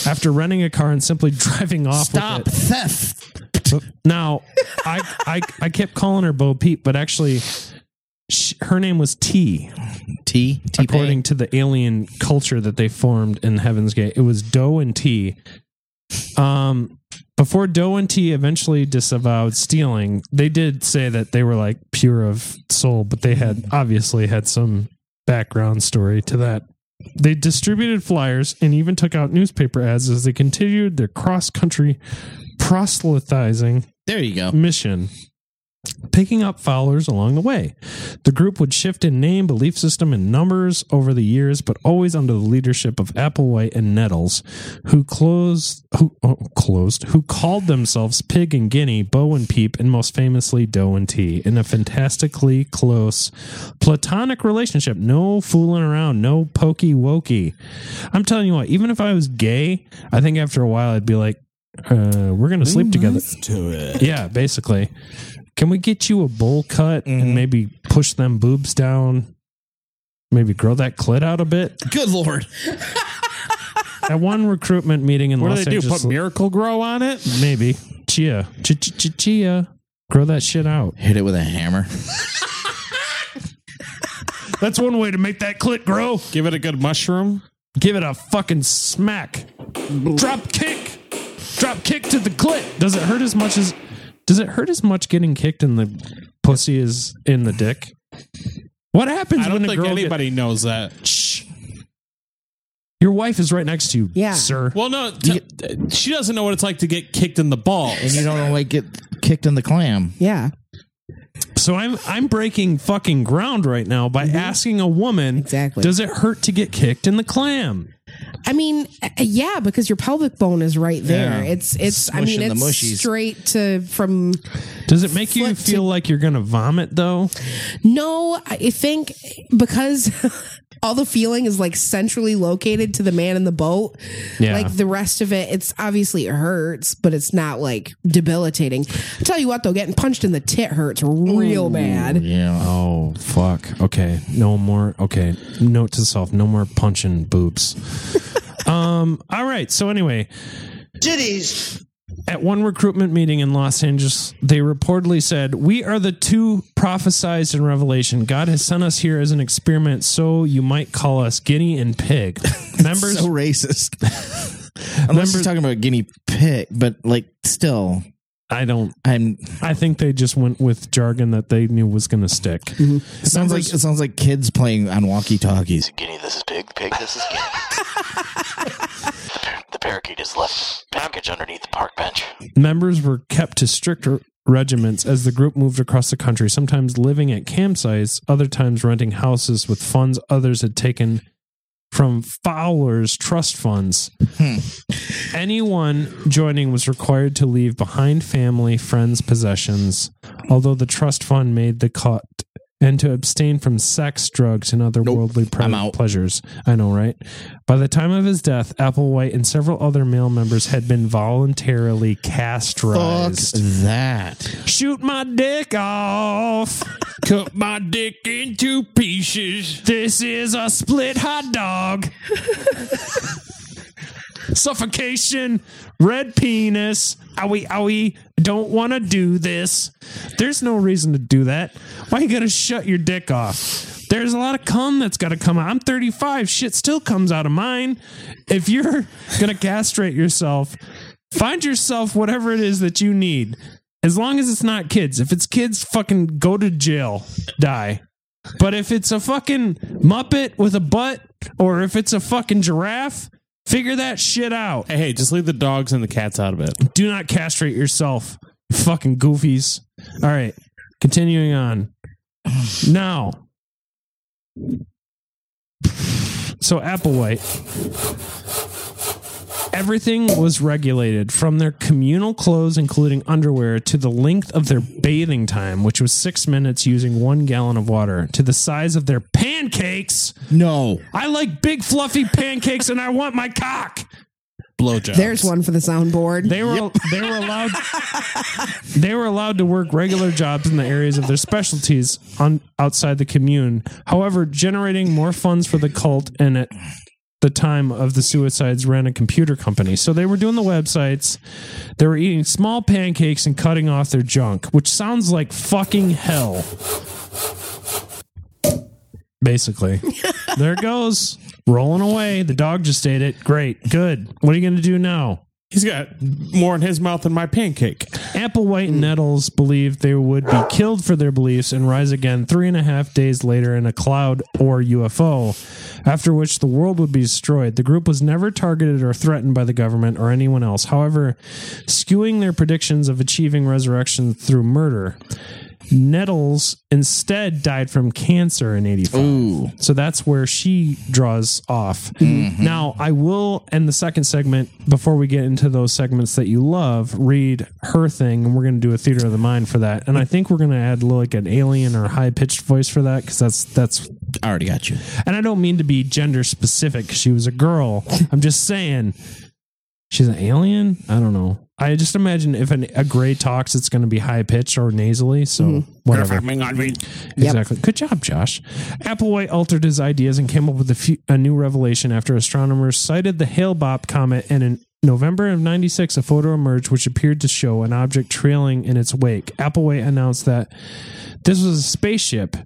S8: after renting a car and simply driving off.
S9: Stop
S8: with it.
S9: theft.
S8: Now, I, I I kept calling her Bo Peep, but actually, sh her name was T.
S9: T. T.
S8: According to the alien culture that they formed in Heaven's Gate, it was Doe and T. Um, before Doe and T eventually disavowed stealing, they did say that they were like pure of soul, but they had obviously had some background story to that. They distributed flyers and even took out newspaper ads as they continued their cross country proselytizing
S9: There you go.
S8: mission, picking up followers along the way. The group would shift in name, belief system, and numbers over the years, but always under the leadership of Applewhite and Nettles, who closed, who oh, closed, who called themselves Pig and Guinea, Bo and Peep, and most famously Doe and T, in a fantastically close platonic relationship. No fooling around, no pokey wokey. I'm telling you what, even if I was gay, I think after a while I'd be like, uh, we're gonna sleep together.
S9: To.
S8: Yeah, basically. Can we get you a bowl cut
S9: Mm-hmm.
S8: and maybe push them boobs down? Maybe grow that clit out a bit.
S9: Good lord.
S8: At one recruitment meeting in
S10: What do
S8: Los
S10: they do? Put Miracle-Gro on it?
S8: maybe chia, Ch- ch- ch- chia, grow that shit out.
S9: Hit it with a hammer.
S8: That's one way to make that clit grow.
S10: Give it a good mushroom.
S8: Give it a fucking smack. Drop kick. Drop kick to the clit. Does it hurt as much as? Does it hurt as much getting kicked in the pussy as in the dick? What happens
S10: I don't
S8: when a
S10: think
S8: girl get-
S10: anybody knows that.
S8: Shh. Your wife is right next to you,
S11: Yeah.
S8: sir.
S10: Well, no, t- she doesn't know what it's like to get kicked in the ball,
S9: And you don't like get kicked in the clam.
S11: Yeah.
S8: So I'm I'm breaking fucking ground right now by asking a woman,
S11: Mm-hmm. Exactly.
S8: does it hurt to get kicked in the clam?
S11: I mean, uh, yeah, because your pelvic bone is right there.
S9: Yeah.
S11: It's it's. I mean,
S9: Smushing the
S11: it's straight to from.
S8: Does it make you
S11: Foot to-
S8: feel like you're gonna vomit though?
S11: No, I think because all the feeling is like centrally located to the man in the boat.
S8: Yeah.
S11: Like the rest of it, it's obviously it hurts, but it's not like debilitating. I tell you what, though, getting punched in the tit hurts real bad.
S9: Yeah.
S8: Oh fuck. Okay. No more okay. Note to self, no more punching boobs. um, all right. So anyway,
S13: Titties.
S8: At one recruitment meeting in Los Angeles, they reportedly said, We are the two prophesized in Revelation. God has sent us here as an experiment, so you might call us guinea and pig. Members,
S9: so racist. Unless
S8: Members-
S9: you're talking about guinea pig, but like still,
S8: I don't,
S9: I'm.
S8: I think they just went with jargon that they knew was going to stick. Mm-hmm.
S9: It sounds like it sounds like kids playing on walkie talkies.
S12: Guinea, this is pig. Pig, this is guinea. the, par- parakeet has left package underneath the park bench.
S8: Members were kept to stricter regiments as the group moved across the country, sometimes living at campsites, other times renting houses with funds others had taken from Fowler's trust funds. Hmm. Anyone joining was required to leave behind family, friends, possessions, although the trust fund made the cut and to abstain from sex, drugs, and other worldly pre- pleasures. I know, right? By the time of his death, Applewhite and several other male members had been voluntarily
S9: Fuck that.
S8: Shoot my dick off.
S10: Cut my dick into pieces.
S8: This is a split hot dog. Suffocation, red penis. Owie, owie. Don't want to do this. There's no reason to do that. Why you gotta shut your dick off? There's a lot of cum that's got to come out. I'm 35. Shit still comes out of mine. If you're gonna castrate yourself, find yourself whatever it is that you need. As long as it's not kids. If it's kids, fucking go to jail, die. But if it's a fucking Muppet with a butt, or if it's a fucking giraffe, figure that shit out.
S10: Hey, hey, just leave the dogs and the cats out of it.
S8: Do not castrate yourself, you fucking goofies. All right, continuing on. Now, so Applewhite, everything was regulated from their communal clothes, including underwear, to the length of their bathing time, which was six minutes using one gallon of water, to the size of their pancakes.
S9: No.
S8: I like big fluffy pancakes and I want my cock.
S10: Blowjob.
S11: There's one for the soundboard.
S8: They were they were allowed they were allowed to work regular jobs in the areas of their specialties on outside the commune. However, generating more funds for the cult and at the time of the suicides ran a computer company. So they were doing the websites. They were eating small pancakes and cutting off their junk, which sounds like fucking hell. Basically. there it goes. Rolling away. The dog just ate it. Great. Good. What are you going to do now?
S10: He's got more in his mouth than my pancake.
S8: Applewhite and Nettles believed they would be killed for their beliefs and rise again three and a half days later in a cloud or UFO, after which the world would be destroyed. The group was never targeted or threatened by the government or anyone else, however, skewing their predictions of achieving resurrection through murder. Nettles instead died from cancer in 85. So that's where she draws off. Mm-hmm. Now, I will end the second segment before we get into those segments that you love, read her thing, and we're going to do a theater of the mind for that. And I think we're going to add like an alien or high pitched voice for that because that's that's
S9: I already got you.
S8: and I don't mean to be gender specific 'cause she was a girl. I'm just saying she's an alien. I don't know. I just imagine if an, a gray talks, it's going to be high pitched or nasally. So mm-hmm. whatever. Exactly. Good job, Josh. Applewhite altered his ideas and came up with a, few, a new revelation after astronomers sighted the Hale-Bopp comet, and in November of '96, a photo emerged which appeared to show an object trailing in its wake. Applewhite announced that this was a spaceship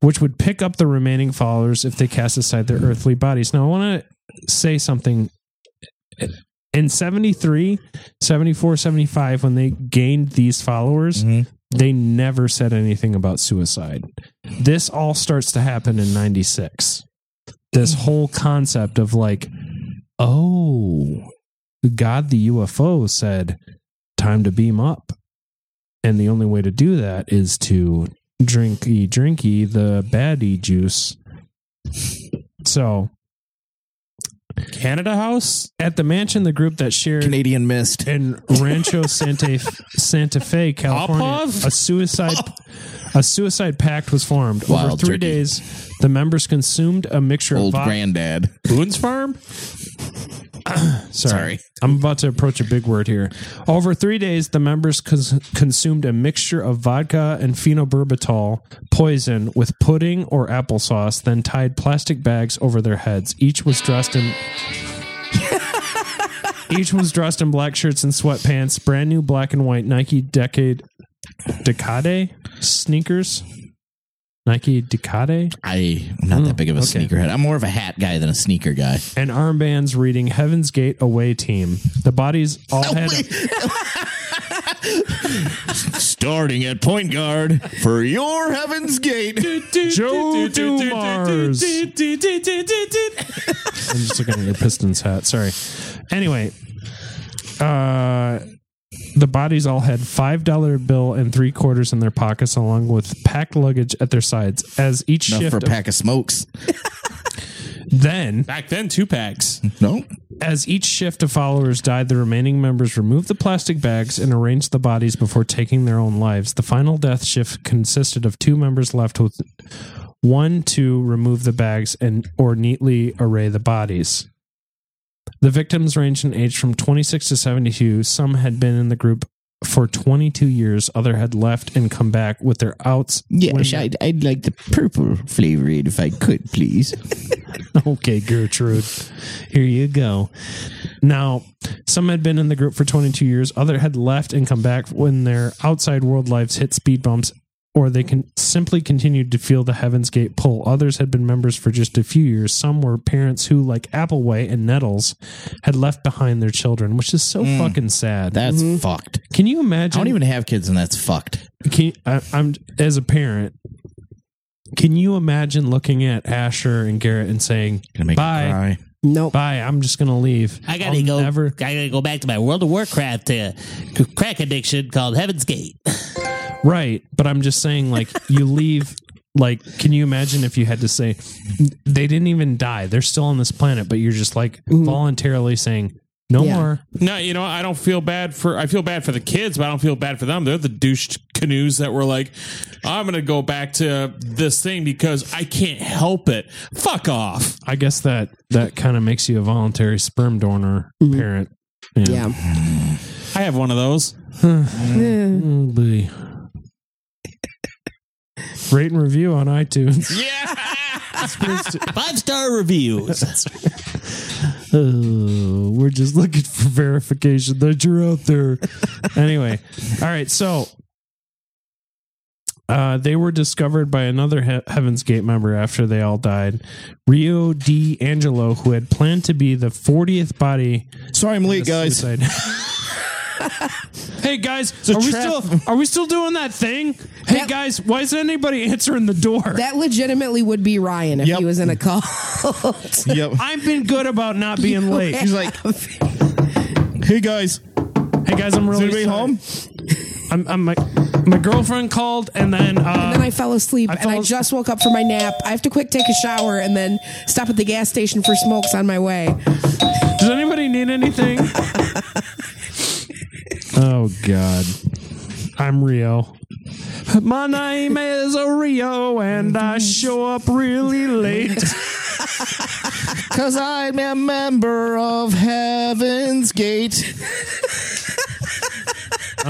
S8: which would pick up the remaining followers if they cast aside their earthly bodies. Now, I want to say something. In 73, 74, 75, when they gained these followers, mm-hmm. they never said anything about suicide. This all starts to happen in 96. This whole concept of like, oh, God the UFO said, time to beam up. And the only way to do that is to drinky drinky the baddie juice. So
S10: Canada House
S8: at the mansion, the group that shared
S9: Canadian Mist
S8: in Rancho Santa Santa Fe, California,
S10: Popov?
S8: a suicide a suicide pact was formed. Over three
S9: turkey.
S8: days, the members consumed a mixture
S9: Old
S8: of vodka.
S9: granddad.
S10: Boone's Farm.
S8: Sorry.
S9: Sorry.
S8: I'm about to approach a big word here. Over three days, the members cons- consumed a mixture of vodka and phenobarbital poison with pudding or applesauce, then tied plastic bags over their heads. Each was dressed in. Each was dressed in black shirts and sweatpants, brand new black and white Nike Decade Decade sneakers. Nike Decade
S9: I, I'm not that big of a
S8: okay.
S9: sneakerhead. I'm more of a hat guy than a sneaker guy.
S8: and armbands reading Heaven's Gate away team. The bodies all had
S9: Starting at point guard for your Heaven's Gate.
S8: Joe Dumars. I'm just looking at your Pistons hat. Sorry. Anyway, uh, the bodies all had five dollar bill and three quarters in their pockets, along with packed luggage at their sides. As each
S9: Enough
S8: shift,
S9: for a
S8: of-
S9: pack of smokes.
S8: then
S10: Back then, two packs.
S9: No.
S8: As each shift of followers died, the remaining members removed the plastic bags and arranged the bodies before taking their own lives. The final death shift consisted of two members left with one to remove the bags and or neatly array the bodies. The victims ranged in age from 26 to 72. Some had been in the group for 22 years. Other had left and come back with their outs.
S9: Yes, I'd, I'd like the purple flavor if I could, please.
S8: Okay, Gertrude. Here you go. Now, some had been in the group for 22 years. Other had left and come back when their outside world lives hit speed bumps or they can simply continued to feel the Heaven's Gate pull. Others had been members for just a few years. Some were parents who, like Applewhite and Nettles, had left behind their children, which is so
S9: Mm.
S8: fucking sad.
S9: That's fucked.
S8: Can you imagine?
S9: I don't even have kids, and that's fucked.
S8: Can you- I, I'm as a parent. Can you imagine looking at Asher and Garrett and saying,
S9: Gonna make me
S8: "Bye,
S9: cry.
S11: Nope.
S8: bye, I'm just gonna leave.
S14: I gotta
S8: I'll
S14: go.
S8: Never,
S14: I gotta go back to my World of Warcraft uh, crack addiction called Heaven's Gate.
S8: Right, but I'm just saying, like, you leave. Like, can you imagine if you had to say they didn't even die? They're still on this planet, but you're just like mm-hmm. voluntarily saying no
S11: Yeah.
S8: more.
S10: No, you know, I don't feel bad for. I feel bad for the kids, but I don't feel bad for them. They're the douche canoes that were like, "I'm going to go back to this thing because I can't help it." Fuck off.
S8: I guess that that kind of makes you a voluntary sperm donor mm-hmm. parent.
S11: Yeah.
S10: I have one of those.
S8: Oh, boy. Rate and review on iTunes. Yeah.
S14: Five star reviews.
S8: Oh, we're just looking for verification that you're out there. anyway, all right. So uh, they were discovered by another he- Heaven's Gate member after they all died. Rio DiAngelo, who had planned to be the 40th body.
S9: Sorry, I'm late, guys.
S8: suicide- hey guys,
S9: a
S8: are we still are we still doing that thing? Hey
S11: That-
S8: guys, why isn't anybody answering the door?
S11: That legitimately would be Ryan if
S9: Yep.
S11: he was in a cult.
S9: Yep.
S8: I've been good about not being late.
S9: He's like, hey guys,
S8: Hey guys, I'm
S9: is
S8: really
S9: anybody
S8: sorry.
S9: home?
S8: I'm, I'm my, my girlfriend called and then uh,
S11: and then I fell asleep
S8: I
S11: and I
S8: as-
S11: just woke up from my nap. I have to quick take a shower and then stop at the gas station for smokes on my way.
S8: does anybody need anything? oh God, I'm Rio. My name is Rio and I show up really late.
S9: Cause I'm a member of Heaven's Gate.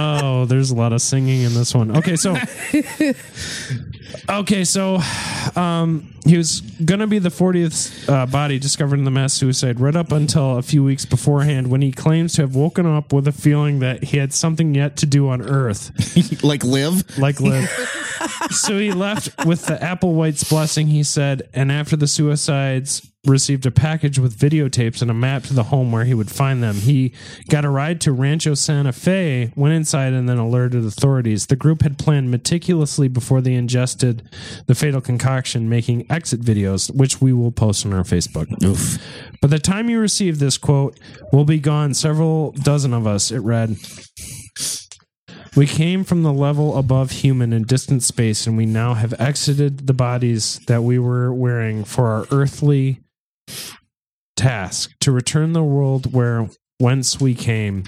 S8: Oh, there's a lot of singing in this one. Okay, so okay, so um, he was gonna be the 40th uh, body discovered in the mass suicide right up until a few weeks beforehand, when he claims to have woken up with a feeling that he had something yet to do on Earth,
S9: like live?
S8: like live. so he left with the Applewhite's blessing. He said, and after the suicides received a package with videotapes and a map to the home where he would find them. He got a ride to Rancho Santa Fe, went inside, and then alerted authorities. The group had planned meticulously before they ingested the fatal concoction, making exit videos, which we will post on our Facebook.
S9: Oof.
S8: By the time you receive this quote, we'll be gone several dozen of us, it read. We came from the level above human in distant space, and we now have exited the bodies that we were wearing for our earthly task to return the world where whence we came.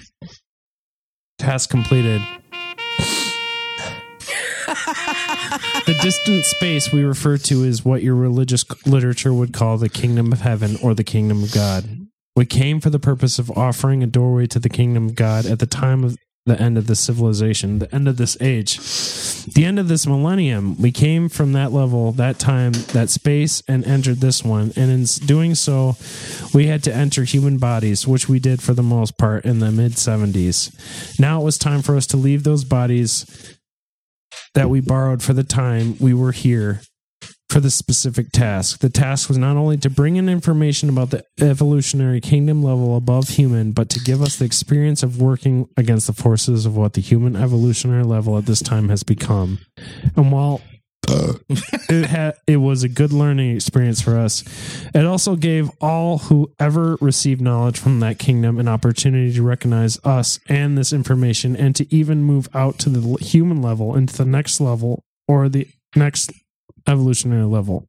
S8: Task completed. the distant space we refer to is what your religious literature would call the kingdom of heaven or the kingdom of God. We came for the purpose of offering a doorway to the kingdom of God at the time of the end of this civilization, the end of this age, the end of this millennium. We came from that level, that time, that space, and entered this one. And in doing so, we had to enter human bodies, which we did for the most part in the mid 70s. Now it was time for us to leave those bodies that we borrowed for the time we were here for the specific task. The task was not only to bring in information about the evolutionary kingdom level above human, but to give us the experience of working against the forces of what the human evolutionary level at this time has become. And while uh. it had it was a good learning experience for us. It also gave all who ever received knowledge from that kingdom an opportunity to recognize us and this information and to even move out to the human level into the next level or the next evolutionary level.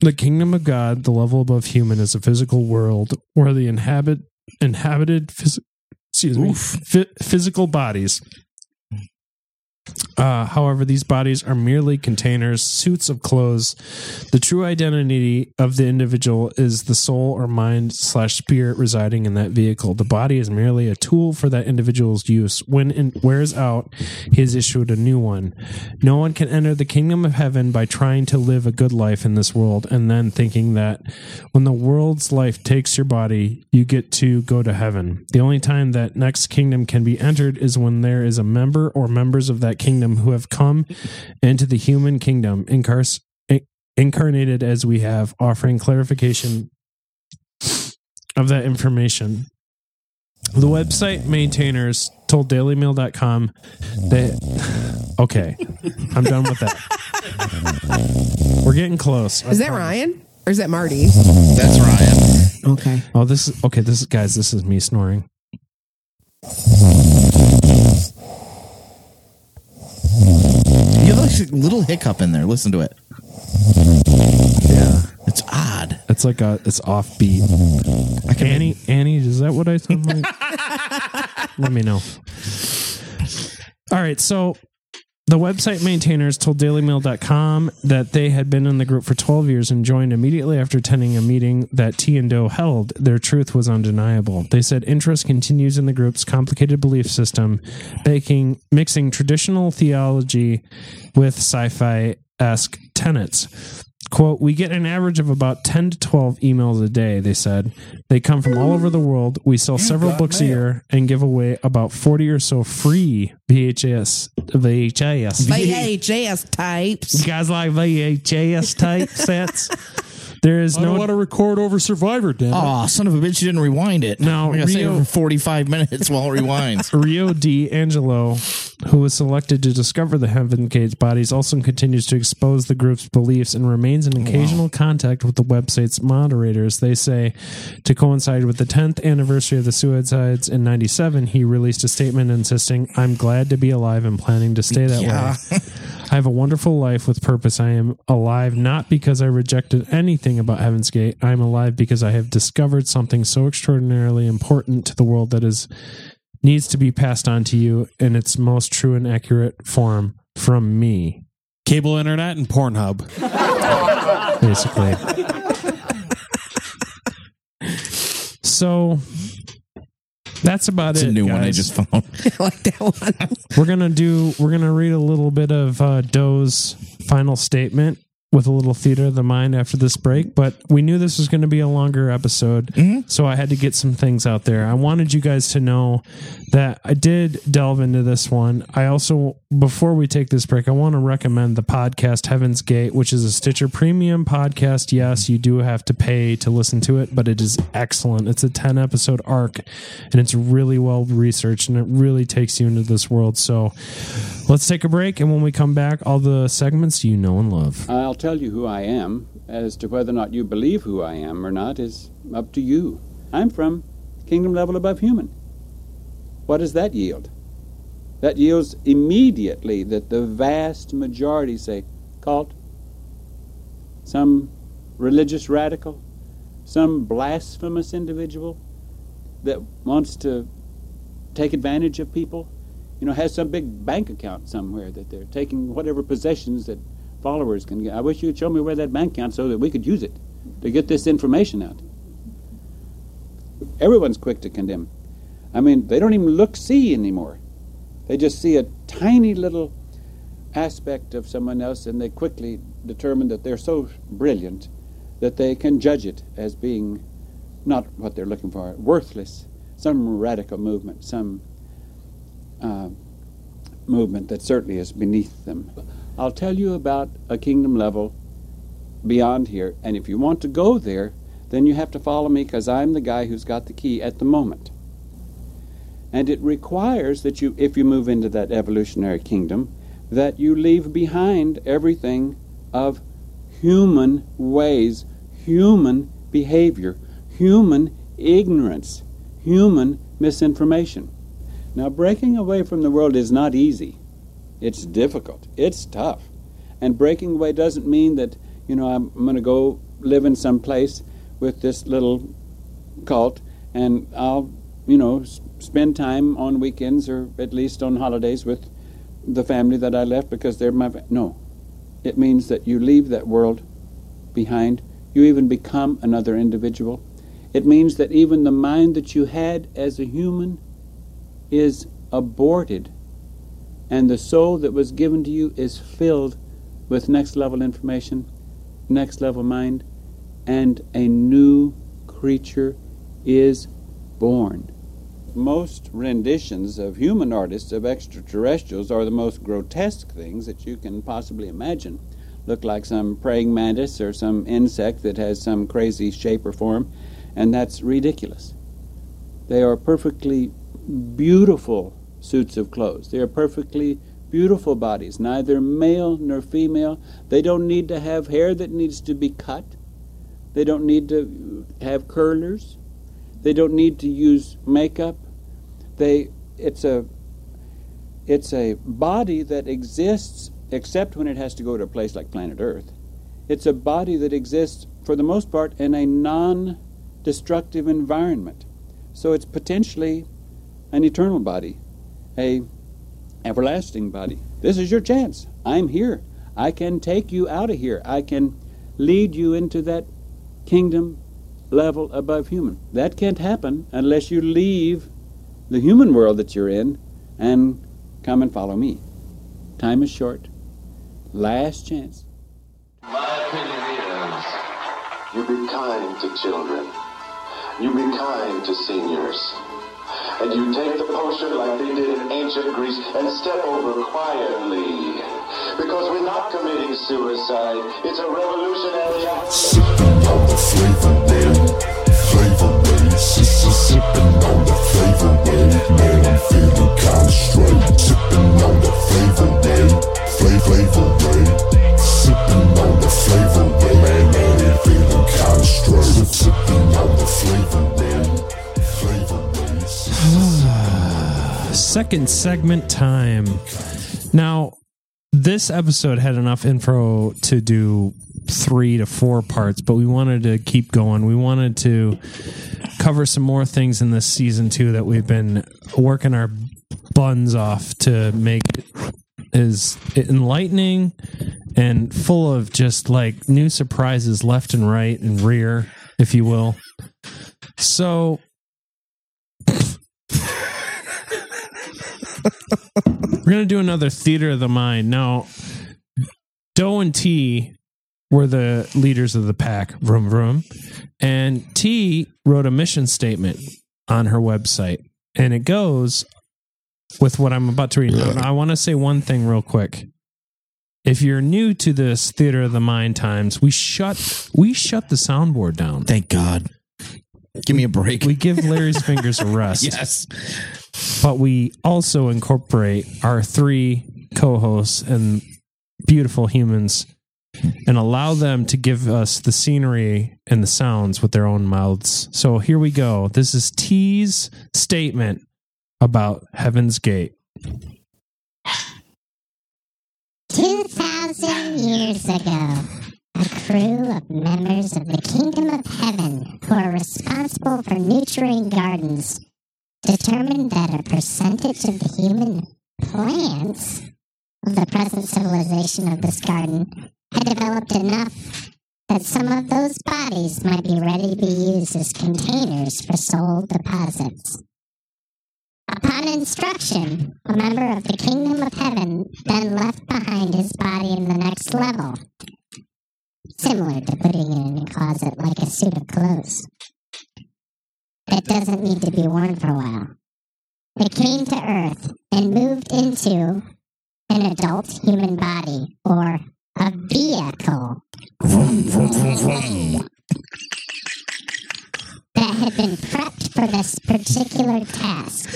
S8: The kingdom of God, the level above human, is a physical world where the inhabit inhabited phys- excuse me, phy- physical bodies Uh, however, these bodies are merely containers, suits of clothes. The true identity of the individual is the soul or mind slash spirit residing in that vehicle. The body is merely a tool for that individual's use. When it wears out, he is issued a new one. No one can enter the kingdom of heaven by trying to live a good life in this world and then thinking that when the world's life takes your body, you get to go to heaven. The only time that next kingdom can be entered is when there is a member or members of that kingdom who have come into the human kingdom, incar- incarnated as we have, offering clarification of that information. The website maintainers told dailymail.com that okay, I'm done with that. We're getting close.
S11: Is that Ryan or is that Marty?
S9: That's Ryan.
S11: Okay.
S8: Oh, this is okay. This is guys. This is me snoring.
S9: You have like a little hiccup in there. Listen to it.
S8: Yeah,
S9: it's odd.
S8: It's like a it's offbeat. Annie, Annie, is that what I sound like? Let me know. All right, so the website maintainers told dailymail.com that they had been in the group for 12 years and joined immediately after attending a meeting that Ti and Do held. Their truth was undeniable. They said interest continues in the group's complicated belief system, making, mixing traditional theology with sci fi esque tenets. Quote, we get an average of about 10 to 12 emails a day, they said. They come from all over the world. We sell several books a year and give away about 40 or so free VHS, VHS.
S11: VHS types.
S8: You guys like VHS type sets? There is
S10: I
S8: no
S10: don't want to record over Survivor, damn it.
S9: Oh, son of a bitch! You didn't rewind it.
S8: No,
S9: I gotta save
S8: Rio-
S9: it for forty-five minutes while it rewinds.
S8: Rio DiAngelo, who was selected to discover the Heaven Gate bodies, also continues to expose the group's beliefs and remains in occasional contact with the website's moderators. They say to coincide with the 10th anniversary of the suicides in 97, he released a statement insisting, I'm glad to be alive and planning to stay that way. I have a wonderful life with purpose. I am alive not because I rejected anything about Heaven's Gate. I am alive because I have discovered something so extraordinarily important to the world that is needs to be passed on to you in its most true and accurate form from me.
S10: Cable internet and Pornhub.
S8: Basically. so that's about
S9: It's
S8: it.
S9: It's a new one I just found.
S11: I like that one.
S8: We're gonna do. We're gonna read a little bit of uh, Do's final statement with a little theater of the mind after this break. But we knew this was going to be a longer episode, mm-hmm. so I had to get some things out there. I wanted you guys to know that I did delve into this one. I also, before we take this break, I want to recommend the podcast Heaven's Gate, which is a Stitcher Premium podcast. Yes, you do have to pay to listen to it, but it is excellent. It's a ten episode arc, and it's really well researched, and it really takes you into this world. So. Let's take a break, and when we come back, all the segments you know and love.
S15: I'll tell you who I am. As to whether or not you believe who I am or not is up to you. I'm from kingdom level above human. What does that yield? That yields immediately that the vast majority say cult, some religious radical, some blasphemous individual that wants to take advantage of people, you know, has some big bank account somewhere that they're taking whatever possessions that followers can get. I wish you'd show me where that bank account so that we could use it to get this information out. Everyone's quick to condemn. I mean, they don't even look see anymore. They just see a tiny little aspect of someone else and they quickly determine that they're so brilliant that they can judge it as being not what they're looking for, worthless, some radical movement, some uh, movement that certainly is beneath them. I'll tell you about a kingdom level beyond here, and if you want to go there, then you have to follow me because I'm the guy who's got the key at the moment. And it requires that you, if you move into that evolutionary kingdom, that you leave behind everything of human ways, human behavior, human ignorance, human misinformation. Now, breaking away from the world is not easy. It's difficult. It's tough. And breaking away doesn't mean that, you know, I'm, I'm going to go live in some place with this little cult and I'll, you know, spend time on weekends or at least on holidays with the family that I left because they're my fa-. no. It means that you leave that world behind. You even become another individual. It means that even the mind that you had as a human is aborted, and the soul that was given to you is filled with next level information, next level mind, and a new creature is born. Most renditions of human artists of extraterrestrials are the most grotesque things that you can possibly imagine. Look like some praying mantis or some insect that has some crazy shape or form, and that's ridiculous. They are perfectly beautiful suits of clothes. They are perfectly beautiful bodies, neither male nor female. They don't need to have hair that needs to be cut. They don't need to have curlers. They don't need to use makeup. They it's a it's a body that exists except when it has to go to a place like planet Earth. It's a body that exists for the most part in a non-destructive environment. So it's potentially an eternal body, a everlasting body. This is your chance. I'm here. I can take you out of here. I can lead you into that kingdom level above human. That can't happen unless you leave the human world that you're in and come and follow me. Time is short. Last chance.
S16: My opinion is you be kind to children. You be kind to seniors. And you take the potion like they did in ancient Greece and step over quietly. Because we're not committing suicide. It's a revolutionary act.
S17: Sipping on the flavor wave, flavor. Sister sipping on the flavor wave, man, I'm feeling kinda straight. Sipping on the flavor wave, flavor flavor
S8: Second segment time. Now, this episode had enough info to do three to four parts, but we wanted to keep going. We wanted to cover some more things in this season too that we've been working our buns off to make is enlightening and full of just like new surprises left and right and rear, if you will. So we're gonna do another theater of the mind now. Do and Ti were the leaders of the pack, vroom vroom, and Ti wrote a mission statement on her website, and it goes with what I'm about to read. Now, I want to say one thing real quick. If you're new to this theater of the mind times, we shut we shut the soundboard down.
S9: Thank God. Give me a break.
S8: We give Larry's fingers a rest.
S9: Yes.
S8: But we also incorporate our three co-hosts and beautiful humans and allow them to give us the scenery and the sounds with their own mouths. So here we go. This is Ti's statement about Heaven's Gate.
S18: 2,000 years ago, a crew of members of the Kingdom of Heaven who are responsible for nurturing gardens determined that a percentage of the human plants of the present civilization of this garden had developed enough that some of those bodies might be ready to be used as containers for soul deposits. Upon instruction, a member of the kingdom of heaven then left behind his body in the next level, similar to putting it in a closet like a suit of clothes. That doesn't need to be worn for a while. They came to Earth and moved into an adult human body or a vehicle that had been prepped for this particular task.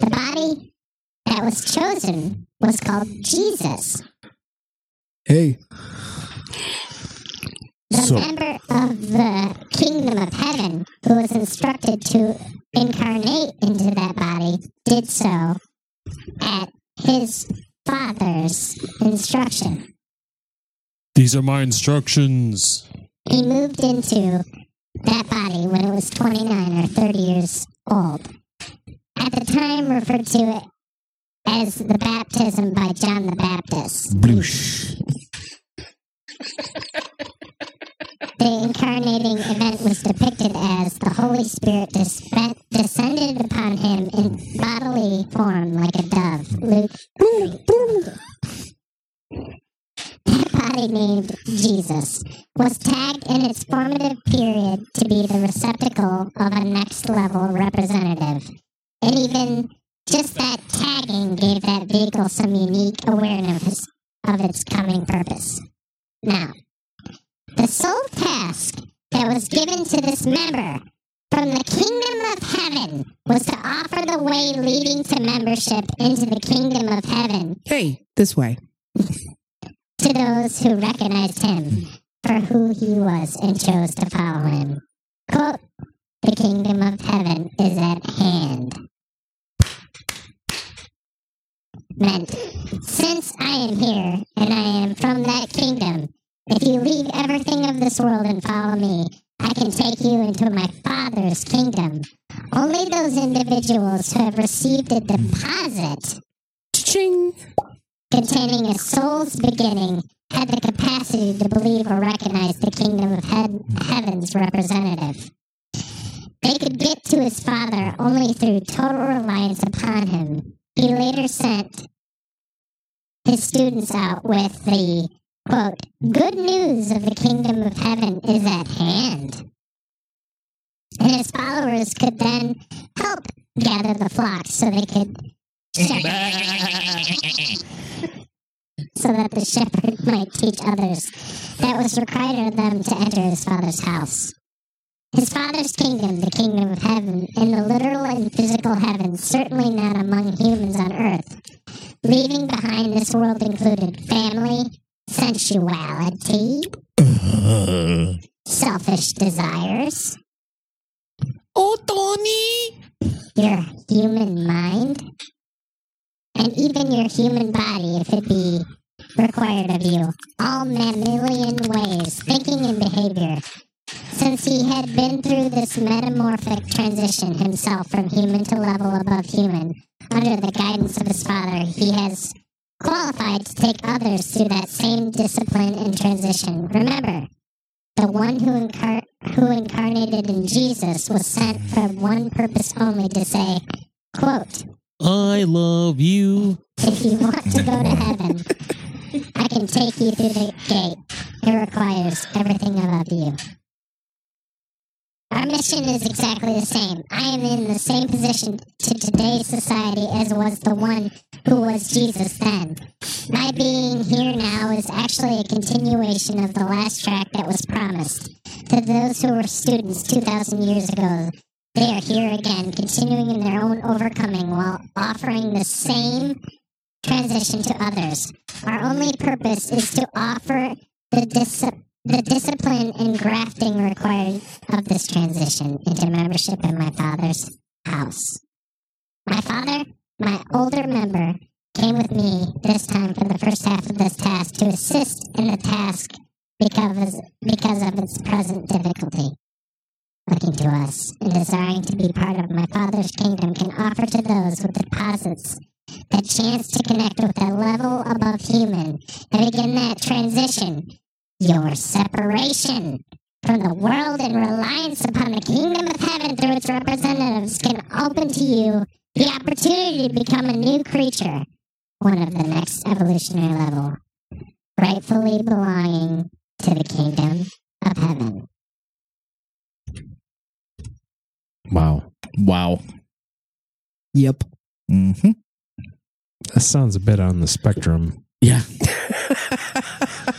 S18: The body that was chosen was called Jesus.
S5: Hey.
S18: The
S5: So-
S18: member of the kingdom of heaven who was instructed to incarnate into that body did so at his father's instruction.
S10: These are my instructions.
S18: He moved into that body when it was 29 or 30 years old. At the time, referred to it as the baptism by John the Baptist. The incarnating event was depicted as the Holy Spirit descended upon him in bodily form like a dove. Luke. That body named Jesus was tagged in its formative period to be the receptacle of a next level representative. And even just that tagging gave that vehicle some unique awareness of its coming purpose. Now, the sole task that was given to this member from the kingdom of heaven was to offer the way leading to membership into the kingdom of heaven
S11: Hey, this way.
S18: to those who recognized him for who he was and chose to follow him. Quote, the kingdom of heaven is at hand. Meant, since I am here and I am from that kingdom, if you leave everything of this world and follow me, I can take you into my Father's kingdom. Only those individuals who have received a deposit
S11: Ching.
S18: containing a soul's beginning had the capacity to believe or recognize the kingdom of head, heaven's representative. They could get to his father only through total reliance upon him. He later sent his students out with the quote, good news of the kingdom of heaven is at hand. And his followers could then help gather the flock so they could so that the shepherd might teach others that was required of them to enter his father's house. His father's kingdom, the kingdom of heaven, in the literal and physical heavens, certainly not among humans on earth. Leaving behind this world included family, sensuality, selfish desires. Oh, Tony! Your human mind, and even your human body, if it be required of you. All mammalian ways, thinking and behavior. Since he had been through this metamorphic transition himself from human to level above human, under the guidance of his father, he has qualified to take others through that same discipline and transition. Remember, the one who, incar- who incarnated in Jesus was sent for one purpose only to say, quote,
S14: I love you.
S18: if you want to go to heaven, I can take you through the gate. It requires everything above you. Our mission is exactly the same. I am in the same position to today's society as was the one who was Jesus then. My being here now is actually a continuation of the last track that was promised. To those who were students 2,000 years ago, they are here again, continuing in their own overcoming while offering the same transition to others. Our only purpose is to offer the, dis- the discipline and grafting required of this transition into membership in my father's house. My father, my older member, came with me this time for the first half of this task to assist in the task because, because of its present difficulty. Looking to us and desiring to be part of my Father's kingdom can offer to those with deposits the chance to connect with a level above human and begin that transition. Your separation from the world and reliance upon the kingdom of heaven through its representatives can open to you the opportunity to become a new creature, one of the next evolutionary level, rightfully belonging to the kingdom of heaven.
S8: Wow.
S9: Wow.
S11: Yep.
S9: Mm-hmm.
S8: That sounds a bit on the spectrum.
S9: Yeah.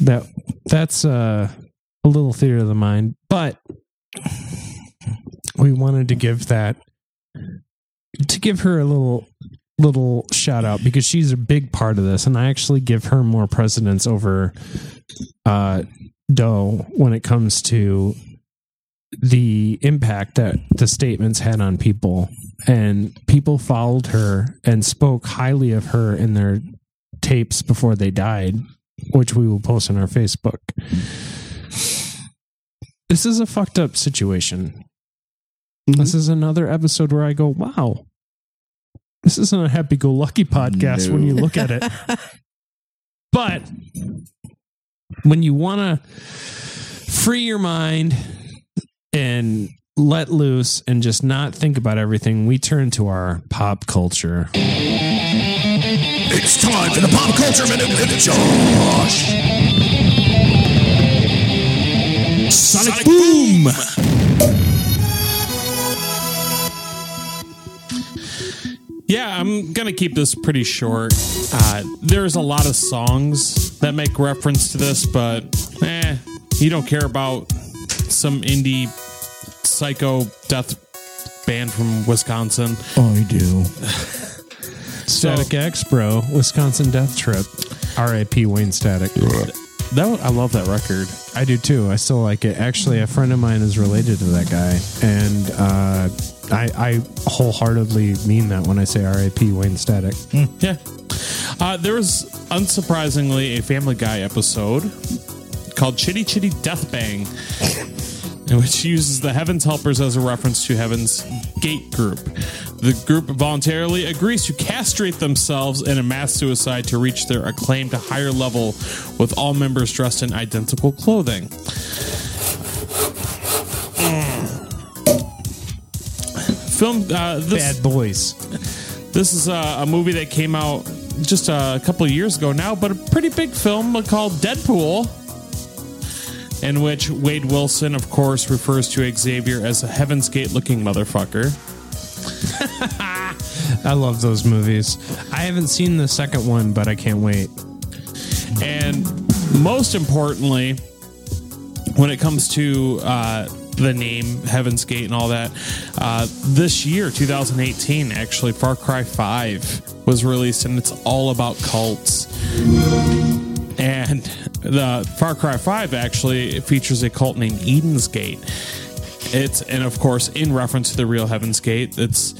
S8: That that's uh, a little theater of the mind, but we wanted to give that to give her a little little shout out because she's a big part of this, and I actually give her more precedence over uh, Do when it comes to the impact that the statements had on people. And people followed her and spoke highly of her in their tapes before they died which we will post on our facebook. This is a fucked up situation. Mm-hmm. This is another episode where i go wow. This isn't a happy go lucky podcast when you look at it. but when you want to free your mind and let loose and just not think about everything, we turn to our pop culture.
S13: It's time for the Pop Culture Minute with Josh. Sonic, Boom!
S10: Yeah, I'm gonna keep this pretty short. Uh, there's a lot of songs that make reference to this, but eh, you don't care about some indie psycho death band from Wisconsin.
S9: Oh, I do.
S8: Static X, bro. Wisconsin Death Trip. R.I.P. Wayne Static.
S10: That I love that record.
S8: I do too. I still like it. Actually, a friend of mine is related to that guy, and uh, I, I wholeheartedly mean that when I say R.I.P. Wayne Static.
S10: Yeah. Uh, there was unsurprisingly a Family Guy episode called Chitty Chitty Death Bang, which uses the Heaven's Helpers as a reference to Heaven's Gate group. The group voluntarily agrees to castrate themselves in a mass suicide to reach their acclaimed higher level, with all members dressed in identical clothing. Film uh, this,
S8: Bad Boys.
S10: This is a, a movie that came out just a couple of years ago now, but a pretty big film called Deadpool, in which Wade Wilson, of course, refers to Xavier as a Heaven's Gate looking motherfucker.
S8: I love those movies. I haven't seen the second one, but I can't wait.
S10: And most importantly, when it comes to uh, the name Heaven's Gate and all that, uh, this year, 2018, actually, Far Cry 5 was released, and it's all about cults. And the Far Cry 5 actually features a cult named Eden's Gate. It's, and of course, in reference to the real Heaven's Gate, it's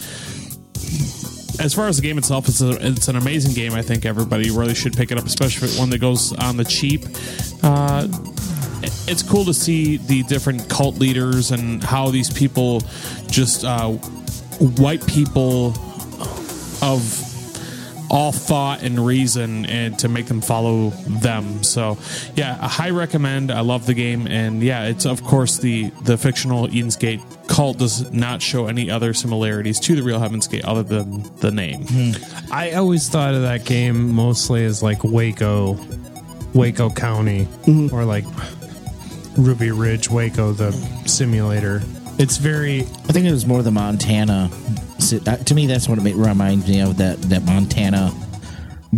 S10: as far as the game itself, it's a, it's an amazing game. I think everybody really should pick it up, especially if it- one that goes on the cheap. Uh, it's cool to see the different cult leaders and how these people just uh, white people of all thought and reason and to make them follow them. So yeah i high recommend. I love the game. And yeah it's of course the the fictional eden's gate cult does not show any other similarities to the real heaven's gate other than the name. Hmm.
S8: I always thought of that game mostly as like Waco, Waco County, mm-hmm. or like Ruby Ridge, Waco, the simulator. It's very.
S9: I think it was more the Montana. To me, that's what it reminds me of that that Montana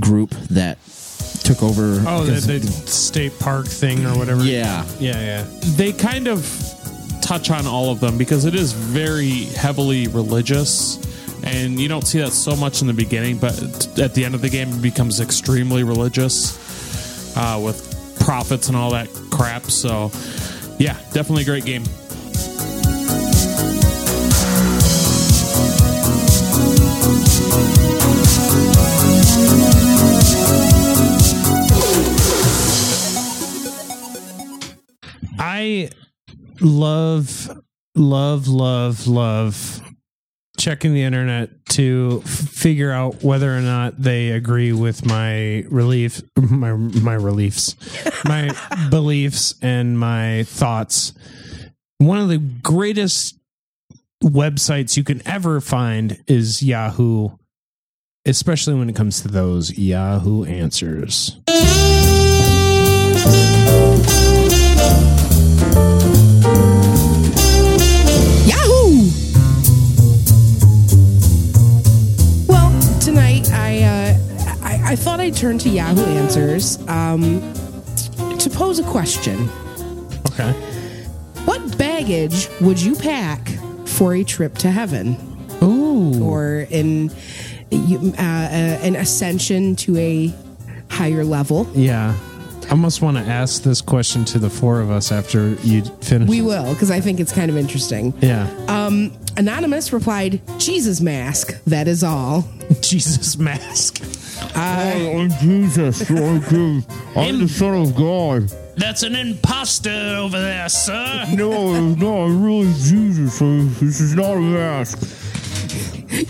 S9: group that took over.
S8: Oh, the, the state park thing or whatever.
S9: Yeah.
S8: Yeah, yeah.
S10: they kind of touch on all of them because it is very heavily religious and you don't see that so much in the beginning but at the end of the game it becomes extremely religious uh, with prophets and all that crap so yeah definitely a great game
S8: I love, love, love, love checking the internet to figure out whether or not they agree with my relief, my my reliefs, my beliefs, and my thoughts. One of the greatest websites you can ever find is Yahoo, especially when it comes to those Yahoo answers.
S11: I thought I'd turn to Yahoo Answers um, to pose a question.
S8: Okay.
S11: What baggage would you pack for a trip to heaven?
S8: Ooh.
S11: Or in uh, uh, an ascension to a higher level?
S8: Yeah. I almost want to ask this question to the four of us after you finish.
S11: We will, because I think it's kind of interesting.
S8: Yeah.
S11: Um, Anonymous replied, Jesus mask, that is all.
S8: Jesus mask.
S11: Uh, I'm
S19: Jesus. I'm the Son of God.
S14: That's an imposter over there, sir.
S19: No, no, I'm really Jesus. This is not a mask.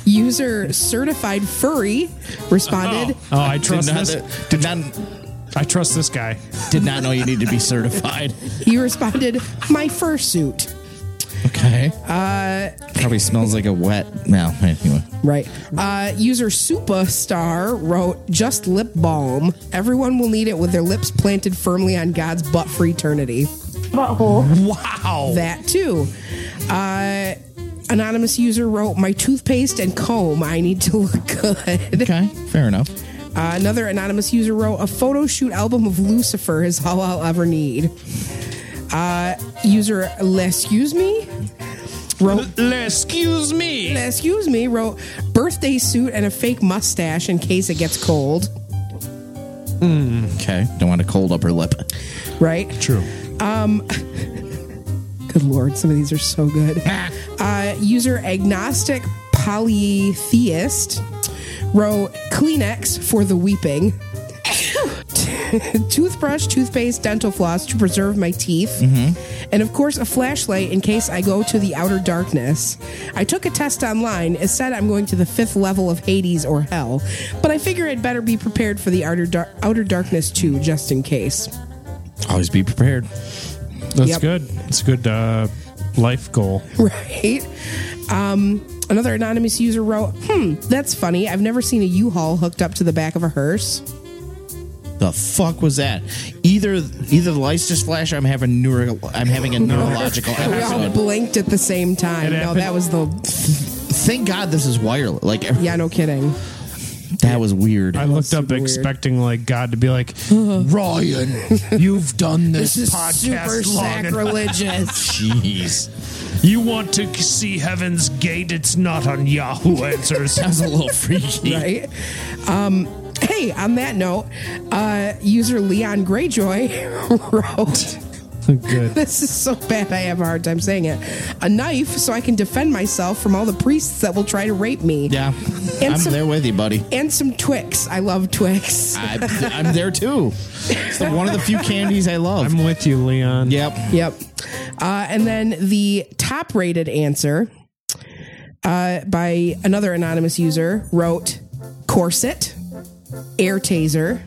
S11: User certified furry responded.
S8: Oh, I trust
S9: Did not-
S8: this.
S9: Did not.
S8: I trust this guy.
S9: Did not know you need to be certified.
S11: He responded, "My fursuit."
S9: Okay.
S11: Uh,
S9: Probably smells like a wet. Well, anyway.
S11: Right. Uh, user Superstar wrote, just lip balm. Everyone will need it with their lips planted firmly on God's butt for eternity.
S8: Butthole. Wow.
S11: That too. Uh, anonymous user wrote, my toothpaste and comb. I need to look good.
S9: Okay. Fair enough.
S11: Uh, another anonymous user wrote, a photo shoot album of Lucifer is all I'll ever need. Uh, user Lescuse Me wrote,
S8: Excuse me.
S11: Excuse me, wrote birthday suit and a fake mustache in case it gets cold.
S9: Mm, Okay. Don't want a cold upper lip.
S11: Right?
S8: True.
S11: Um, good lord, some of these are so good. Uh, user agnostic polytheist wrote Kleenex for the weeping. Toothbrush, toothpaste, dental floss to preserve my teeth. And of course, a flashlight in case I go to the outer darkness. I took a test online. It said I'm going to the fifth level of Hades or hell, but I figure I'd better be prepared for the outer, dar- outer darkness too, just in case.
S9: Always be prepared.
S8: That's
S11: Yep.
S8: good. It's a good uh, life goal.
S11: Right. Um, another anonymous user wrote, "Hmm, that's funny. I've never seen a U-Haul hooked up to the back of a hearse."
S9: The fuck was that? Either either the lights just flash. Or I'm having neuro. I'm having a neurological
S11: We all
S9: episode.
S11: blinked at the same time. No, that was the
S9: Thank God this is wireless. Like
S11: yeah, no kidding.
S9: that was weird.
S8: I looked up expecting like God to be like, Ryan, you've done this,
S11: This is
S8: podcast
S11: super
S8: long enough."
S11: sacrilegious.
S9: Jeez.
S8: You want to see Heaven's Gate? It's not on Yahoo Answers.
S9: Sounds a little freaky.
S11: right? Um, hey, on that note, uh, user Leon Greyjoy wrote.
S8: Good.
S11: This is so bad I have a hard time saying it. A knife so I can defend myself from all the priests that will try to rape me.
S9: Yeah,
S11: And
S9: I'm
S11: some-
S9: there with you, buddy.
S11: And some Twix. I love Twix.
S9: I, I'm there too. It's the, one of the few candies I love.
S8: I'm with you, Leon.
S9: Yep.
S11: Yep. Uh, and then the top rated answer uh, by another anonymous user wrote corset, air taser,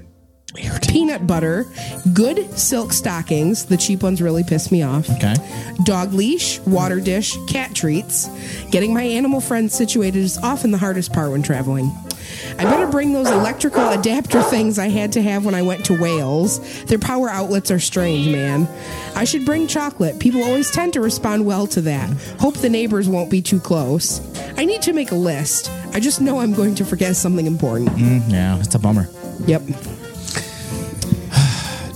S11: peanut butter, good silk stockings. The cheap ones really piss me off.
S9: Okay.
S11: Dog leash, water dish, cat treats. Getting my animal friends situated is often the hardest part when traveling. I better bring those electrical adapter things I had to have when I went to Wales. Their power outlets are strange, man. I should bring chocolate. People always tend to respond well to that. Hope the neighbors won't be too close. I need to make a list. I just know I'm going to forget something important.
S9: Mm, yeah, it's a bummer.
S11: Yep.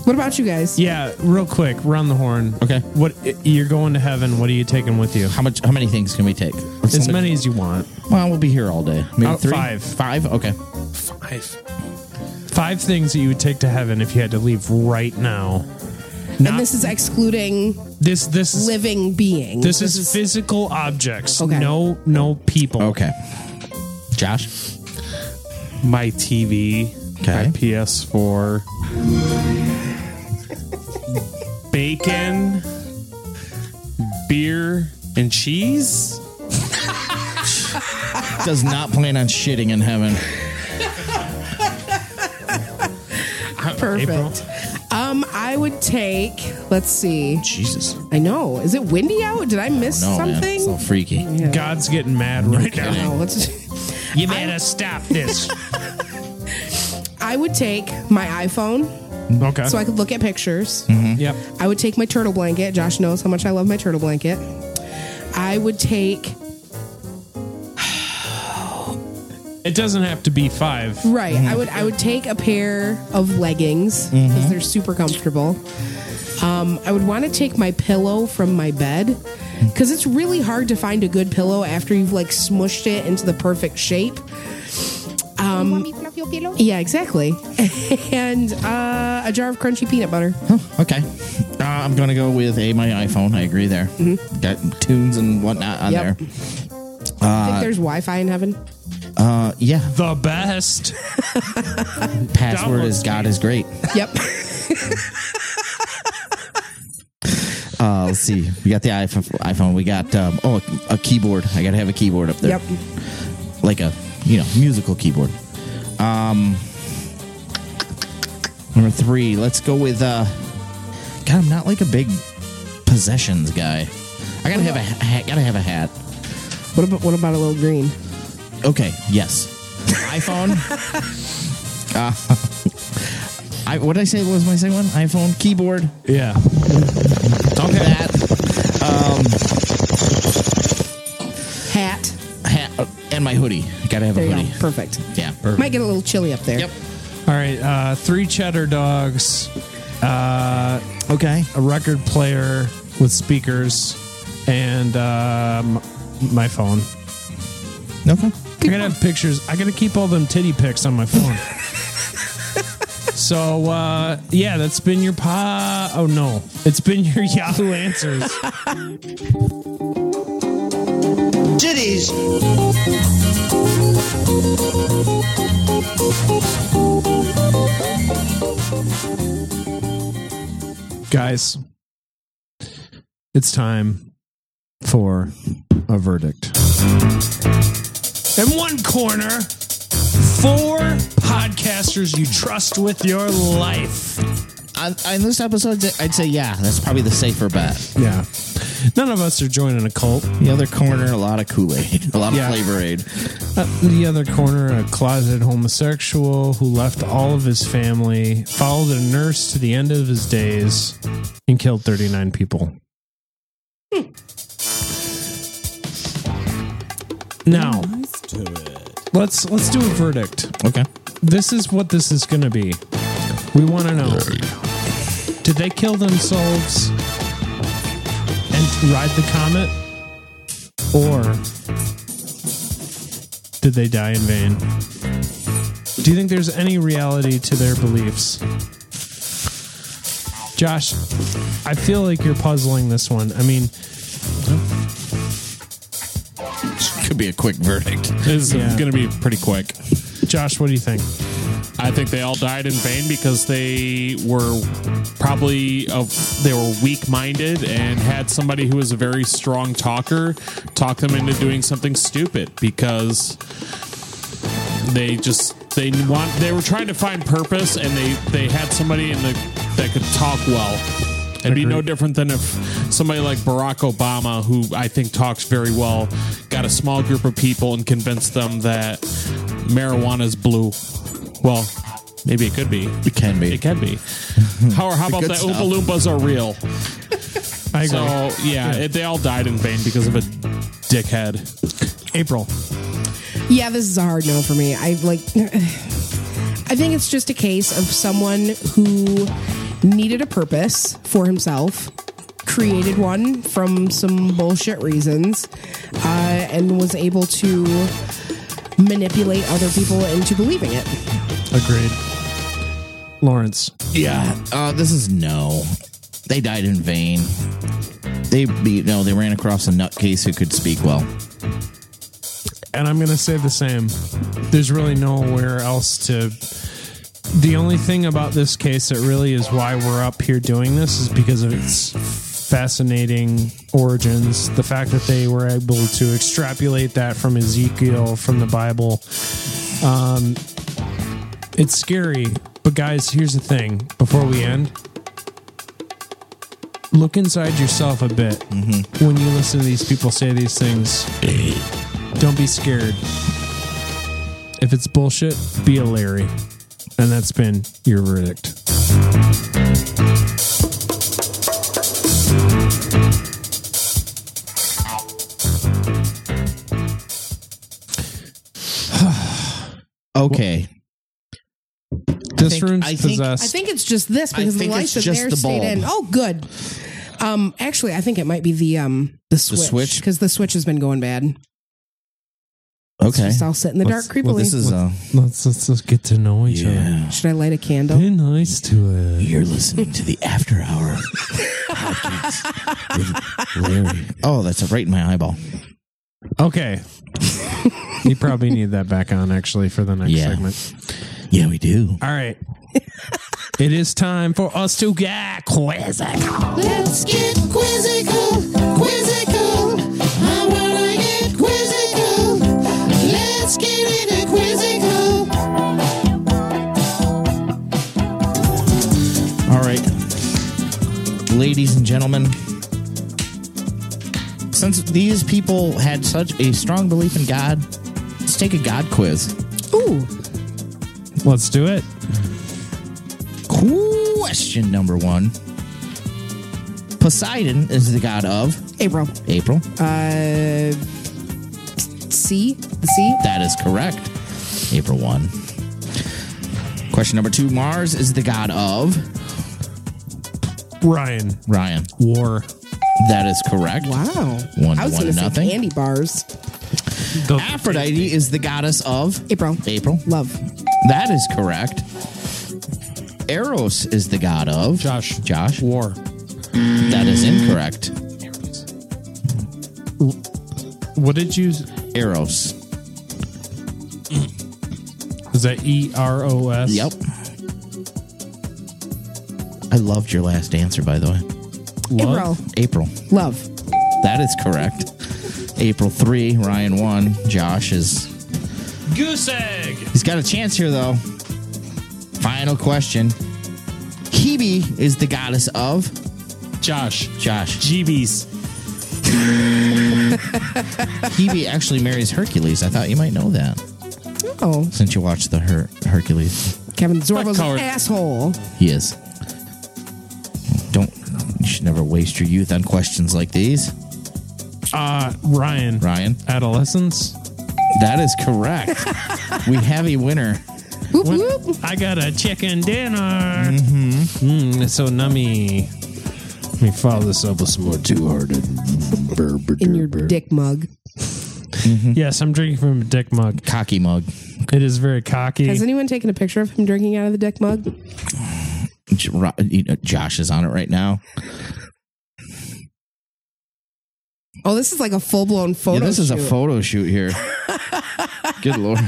S11: What about you guys?
S8: Yeah, real quick, run the horn.
S9: Okay.
S8: What you're going to heaven? What are you taking with you?
S9: How much? How many things can we take?
S8: As many as you want.
S9: Well, we'll be here all day. Maybe
S8: Uh,
S9: three,
S8: five.
S9: five. Okay.
S8: Five. Five things that you would take to heaven if you had to leave right now.
S11: and this is excluding
S8: This this is
S11: living being.
S8: this is physical objects.
S11: Okay.
S8: No no people.
S9: Okay. Josh.
S10: My TV,
S9: Okay.
S10: my PS4, bacon, beer, and cheese.
S9: Does not plan on shitting in heaven.
S11: Perfect. Um, I would take. Let's see.
S9: Jesus.
S11: I know. Is it windy out? Did I miss
S9: No, man.
S11: something?
S9: It's a little freaky.
S8: God's getting mad right
S11: I
S8: now.
S11: know. Let's.
S8: You better stop this.
S11: I would take my iPhone
S8: Okay.
S11: so I could look at pictures.
S8: Yep.
S11: I would take my turtle blanket. Josh knows how much I love my turtle blanket. I would take.
S8: It doesn't have to be five.
S11: Right. I would. I would take a pair of leggings because they're super comfortable. Um, I would want to take my pillow from my bed because it's really hard to find a good pillow after you've like smushed it into the perfect shape. Um, yeah, exactly. and uh, a jar of crunchy peanut butter.
S9: Okay. Uh, I'm gonna go with a my iPhone. I agree there. Got tunes and whatnot on
S11: Yep.
S9: there.
S11: I think
S9: Uh,
S11: there's Wi-Fi in heaven.
S9: uh, yeah.
S8: The best.
S9: Password is God is great.
S11: Yep.
S9: Uh, let's see. We got the iPhone. iPhone. We got um, oh a keyboard. I gotta have a keyboard up there.
S11: Yep.
S9: like a you know musical keyboard. Um, number three, let's go with. uh God, I'm not like a big possessions guy. I gotta have a hat. Gotta have a hat.
S11: What about what about a little green?
S9: Okay. Yes. iPhone. uh, I what did I say was my second one? iPhone keyboard.
S8: Yeah.
S9: Okay. That. Um,
S11: Hat.
S9: Hat uh, and my hoodie. Gotta have
S11: There
S9: a
S11: you go.
S9: hoodie.
S11: Perfect.
S9: Yeah. Perfect.
S11: Might get a little chilly up there. Yep.
S8: All right, uh, three cheddar dogs. Uh,
S9: okay.
S8: A record player with speakers and um, my phone.
S9: Okay.
S8: I gotta have pictures. I gotta keep all them titty pics on my phone. so uh, yeah, that's been your pa. Oh no, it's been your Yahoo Answers.
S13: Titties.
S8: Guys, it's time for a verdict. In one corner, four podcasters you trust with your life.
S9: On, on this episode, I'd say yeah, that's probably the safer bet.
S8: Yeah. None of us are joining a cult.
S9: The other corner, a lot of Kool Aid, a lot
S8: Yeah.
S9: of Flavor Aid.
S8: Uh, the other corner, a closeted homosexual who left all of his family, followed a nurse to the end of his days, and killed 39 people. Now, let's let's do a verdict.
S9: Okay.
S8: This is what this is going to be. We want to know: Did they kill themselves and ride the comet, or did they die in vain? Do you think there's any reality to their beliefs? Josh, I feel like you're puzzling this one. I mean,
S9: Could be a quick verdict.
S10: This is
S8: Yeah.
S10: going to be pretty quick.
S8: Josh, what do you think?
S10: I think they all died in vain because they were probably they were weak minded and had somebody who was a very strong talker talk them into doing something stupid because they just they want they were trying to find purpose and they they had somebody in the that could talk well. It'd be no different than if somebody like Barack Obama, who I think talks very well, got a small group of people and convinced them that marijuana is blue. Well, maybe it could be.
S9: It can be.
S10: It can be. How, how
S9: The
S10: about
S9: good
S10: that
S9: stuff.
S10: Oompa Loompas are real?
S8: I agree.
S10: So, yeah, It, they all died in vain because of a dickhead.
S8: April.
S11: Yeah, this is a hard no for me. I like. I think it's just a case of someone who needed a purpose for himself, created one from some bullshit reasons, uh, and was able to manipulate other people into believing it.
S8: Agreed. Lawrence.
S9: Yeah, uh, this is no. They died in vain. They be no, they ran across a nutcase who could speak well.
S8: And I'm going to say the same. There's really nowhere else to. The only thing about this case that really is why we're up here doing this is because of its fascinating origins. The fact that they were able to extrapolate that from Ezekiel, from the Bible. Um, it's scary. But, guys, here's the thing before we end look inside yourself a bit when you listen to these people say these things. Don't be scared. If it's bullshit, be a Larry. And that's been your verdict.
S9: Okay.
S8: This
S9: think-
S8: room's
S9: I think-
S8: possessed.
S11: I think it's just this
S9: I
S11: because the
S9: think
S11: lights
S9: it's
S11: are
S9: just
S11: there
S9: the
S11: stayed in. Oh, good. Um, actually, I think it might be the um the switch
S9: switch?
S11: because the switch has been going bad.
S9: Okay.
S11: Just I'll sit in the dark creepily.
S9: Well, this is uh,
S8: let's, let's let's get to know each other.
S11: Should I light a candle?
S8: Be nice to it.
S9: You're listening to the After Hour podcast with Larry. Oh, that's right in my eyeball.
S8: Okay. you probably need that back on actually for the next
S9: Yeah.
S8: segment.
S9: Yeah, we do.
S8: All right. it is time for us to get quizzical.
S13: Let's get quizzical, quizzical. ladies and gentlemen.
S9: Since these people had such a strong belief in God, let's take a God quiz.
S11: Ooh.
S8: Let's do it.
S9: Question number one Poseidon is the god of
S11: April.
S9: April.
S11: Uh, sea. The sea.
S9: That is correct. April 1. Question number two Mars is the god of
S8: Ryan.
S9: Ryan.
S8: War.
S9: That is correct.
S11: Wow.
S9: One
S11: I
S9: to
S11: was
S9: one
S11: going to say
S9: nothing.
S11: candy bars.
S9: Aphrodite is the goddess of
S11: April.
S9: April.
S11: Love.
S9: That is correct. Eros is the god of
S8: Josh.
S9: Josh.
S8: War.
S9: That is incorrect.
S8: What did you?
S9: Eros.
S8: Is that E R O S?
S9: Yep. I loved your last answer, by the way.
S11: April.
S9: April.
S11: Love.
S9: That is correct. April 3, Ryan 1. Josh is.
S8: Goose egg.
S9: He's got a chance here, though. Final question. Hebe is the goddess of.
S10: Josh.
S9: Josh.
S10: GBs.
S9: Hebe actually marries Hercules. I thought you might know that
S11: Oh,
S9: since you watched the Her- Hercules.
S11: Kevin Sorbo's an
S10: coward.
S11: asshole.
S9: He is. Don't. You should never waste your youth on questions like these.
S8: Uh, Ryan.
S9: Ryan.
S8: Adolescence.
S9: That is correct. we have a winner.
S11: Whoop,
S8: When-
S11: whoop.
S8: I got a chicken dinner. Mm-hmm. Mm, it's so nummy. Let me follow this up with some more two-hearted.
S11: In your dick mug.
S8: Yes, I'm drinking from a dick mug.
S9: Cocky mug.
S8: It is very cocky.
S11: Has anyone taken a picture of him drinking out of the dick mug?
S9: J- you know, Josh is on it right now.
S11: Oh, this is like a full blown photo.
S9: yeah, this is a
S11: shoot.
S9: photo shoot here. Good lord.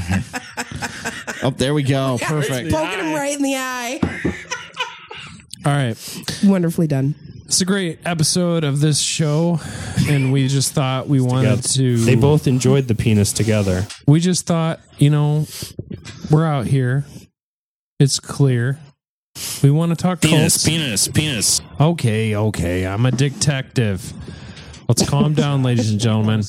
S9: Oh, there we go.
S11: Yeah,
S9: Perfect.
S11: Poking him right in the eye.
S8: All right.
S11: Wonderfully done.
S8: It's a great episode of this show, and we just thought we wanted to.
S20: They both enjoyed the penis together.
S8: We just thought, you know, we're out here. It's clear. We want to talk
S20: Penis,
S8: cults.
S20: penis, penis.
S8: Okay, okay. I'm a detective. Let's calm down, ladies and gentlemen.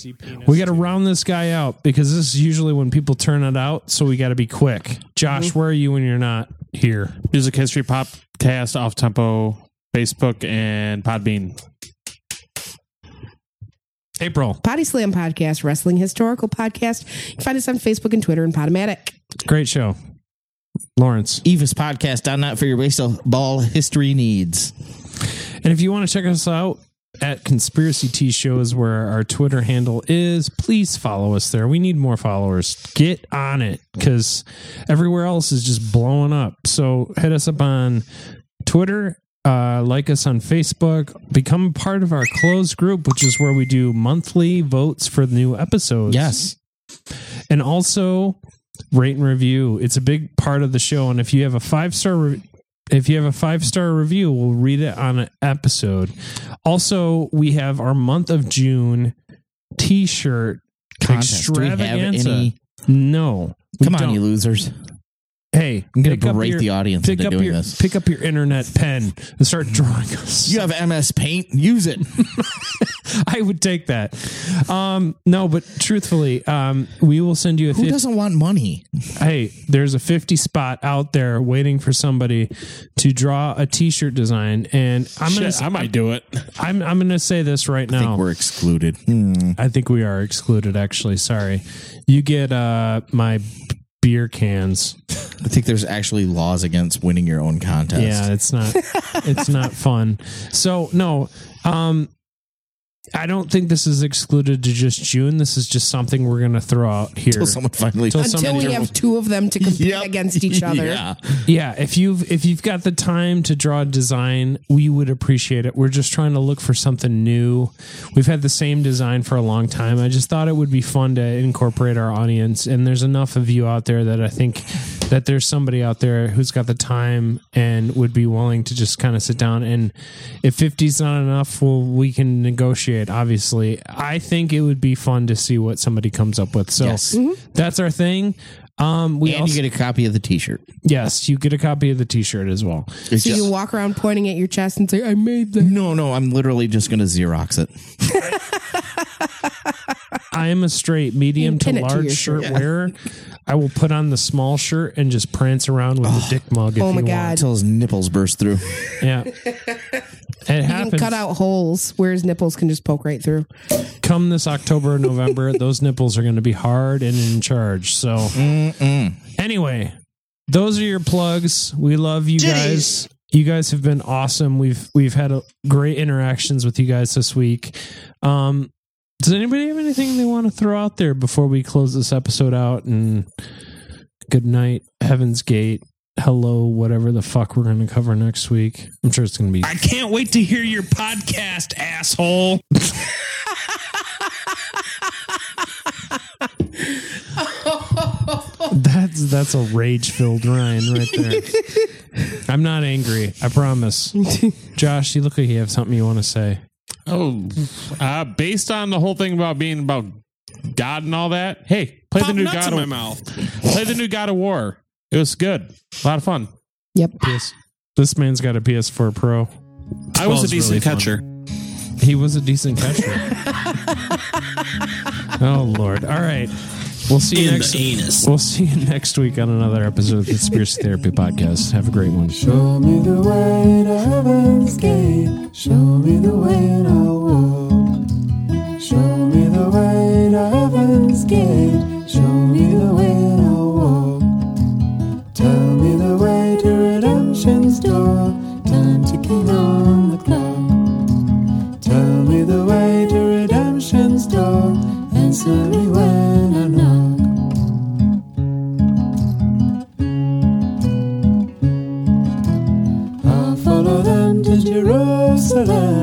S8: We got to round this guy out because this is usually when people turn it out. So we got to be quick. Josh, mm-hmm. where are you when you're not here?
S10: Music History Podcast, Off Tempo, Facebook, and Podbean.
S8: April.
S11: Potty Slam Podcast, Wrestling Historical Podcast. You can find us on Facebook and Twitter and Podomatic.
S8: Great show. Lawrence.
S9: Eva's podcast on that for your baseball history needs.
S8: And if you want to check us out at Conspiracy T Shows, where our Twitter handle is, please follow us there. We need more followers. Get on it because everywhere else is just blowing up. So hit us up on Twitter. Uh, like us on Facebook, become part of our closed group, which is where we do monthly votes for new episodes.
S9: Yes.
S8: And also rate and review. It's a big part of the show. And if you have a five star re- if you have a five star review, we'll read it on an episode. Also, we have our month of June t shirt
S9: Contest. Do we have
S8: extravaganza.
S9: any-
S8: No. we
S9: Come on,
S8: don't.
S9: you losers.
S8: Hey,
S9: I'm gonna
S8: pick
S9: berate
S8: your-
S9: the audience
S8: Pick
S9: into doing
S8: your
S9: this.
S8: pick up your internet pen and start drawing us.
S9: You have MS Paint. Use it.
S8: I would take that. Um, no, but truthfully, um, we will send you a.
S9: Who
S8: 50
S9: doesn't want money?
S8: Hey, there's a 50 spot out there waiting for somebody to draw a T-shirt design, and I'm
S10: Shit,
S8: gonna.
S10: I might do it.
S8: I'm I'm gonna say this right
S9: I
S8: now.
S9: think we're excluded. Hmm.
S8: I think we are excluded. Actually, sorry. You get uh my beer cans.
S9: I think there's actually laws against winning your own contest.
S8: Yeah, it's not it's not fun. So no, um I don't think this is excluded to just June. This is just something we're gonna throw out here.
S9: Until someone finally
S11: Until
S8: somebody-
S11: we have two of them to compete against each other.
S9: Yeah.
S8: yeah, if you've if you've got the time to draw a design, we would appreciate it. We're just trying to look for something new. We've had the same design for a long time. I just thought it would be fun to incorporate our audience, and there's enough of you out there that I think that there's somebody out there who's got the time and would be willing to just kind of sit down. And if 50's not enough, well, we can negotiate. Obviously, I think it would be fun to see what somebody comes up with. So
S9: Yes.
S8: that's our thing. Um, we
S9: and
S8: also,
S9: you get a copy of the T-shirt.
S8: Yes, you get a copy of the T-shirt as well.
S9: It's
S11: So you
S9: just-
S11: can walk around pointing at your chest and say, I made that.
S9: no, no. I'm literally just going to Xerox it.
S8: I am a straight medium to
S11: pin it to
S8: large shirt
S11: shirt.
S8: wearer. I will put on the small shirt and just prance around with the dick mug. If
S11: Oh my
S8: you
S11: God.
S9: Until his nipples burst through.
S8: Yeah, it
S11: You
S8: happens.
S11: can cut out holes where his nipples can just poke right through.
S8: Come this October, November, those nipples are going to be hard and in charge. So, anyway, those are your plugs. We love you guys. You guys have been awesome. We've we've had a, great interactions with you guys this week. Um, does anybody have anything they want to throw out there before we close this episode out? And good night, Heaven's Gate. Hello, whatever the fuck we're going to cover next week. I'm sure it's going to be
S20: I can't wait to hear your podcast, asshole.
S8: That's that's a rage filled Ryan right there. I'm not angry. I promise. Josh, you look like you have something you want to say.
S10: Oh, uh, based on the whole thing about being about God and all that. Hey, play
S20: Pop
S10: the new
S20: nuts
S10: God
S20: in
S10: of
S20: my mouth.
S10: Play the new God of War. It was good. A lot of fun.
S11: Yep.
S8: PS, this man's got a PS4 Pro.
S20: I was a decent
S8: really fun.
S20: catcher.
S8: He was a decent catcher. oh Lord! All right, we'll see you
S20: In the
S8: next.
S20: anus.
S8: We'll see you next week on another episode of the Conspiracy Therapy Podcast. Have a great one.
S13: Show me the way to heaven's gate. Show me the way and I'll walk. Show me the way to heaven's gate. Show me the way Jerusalem.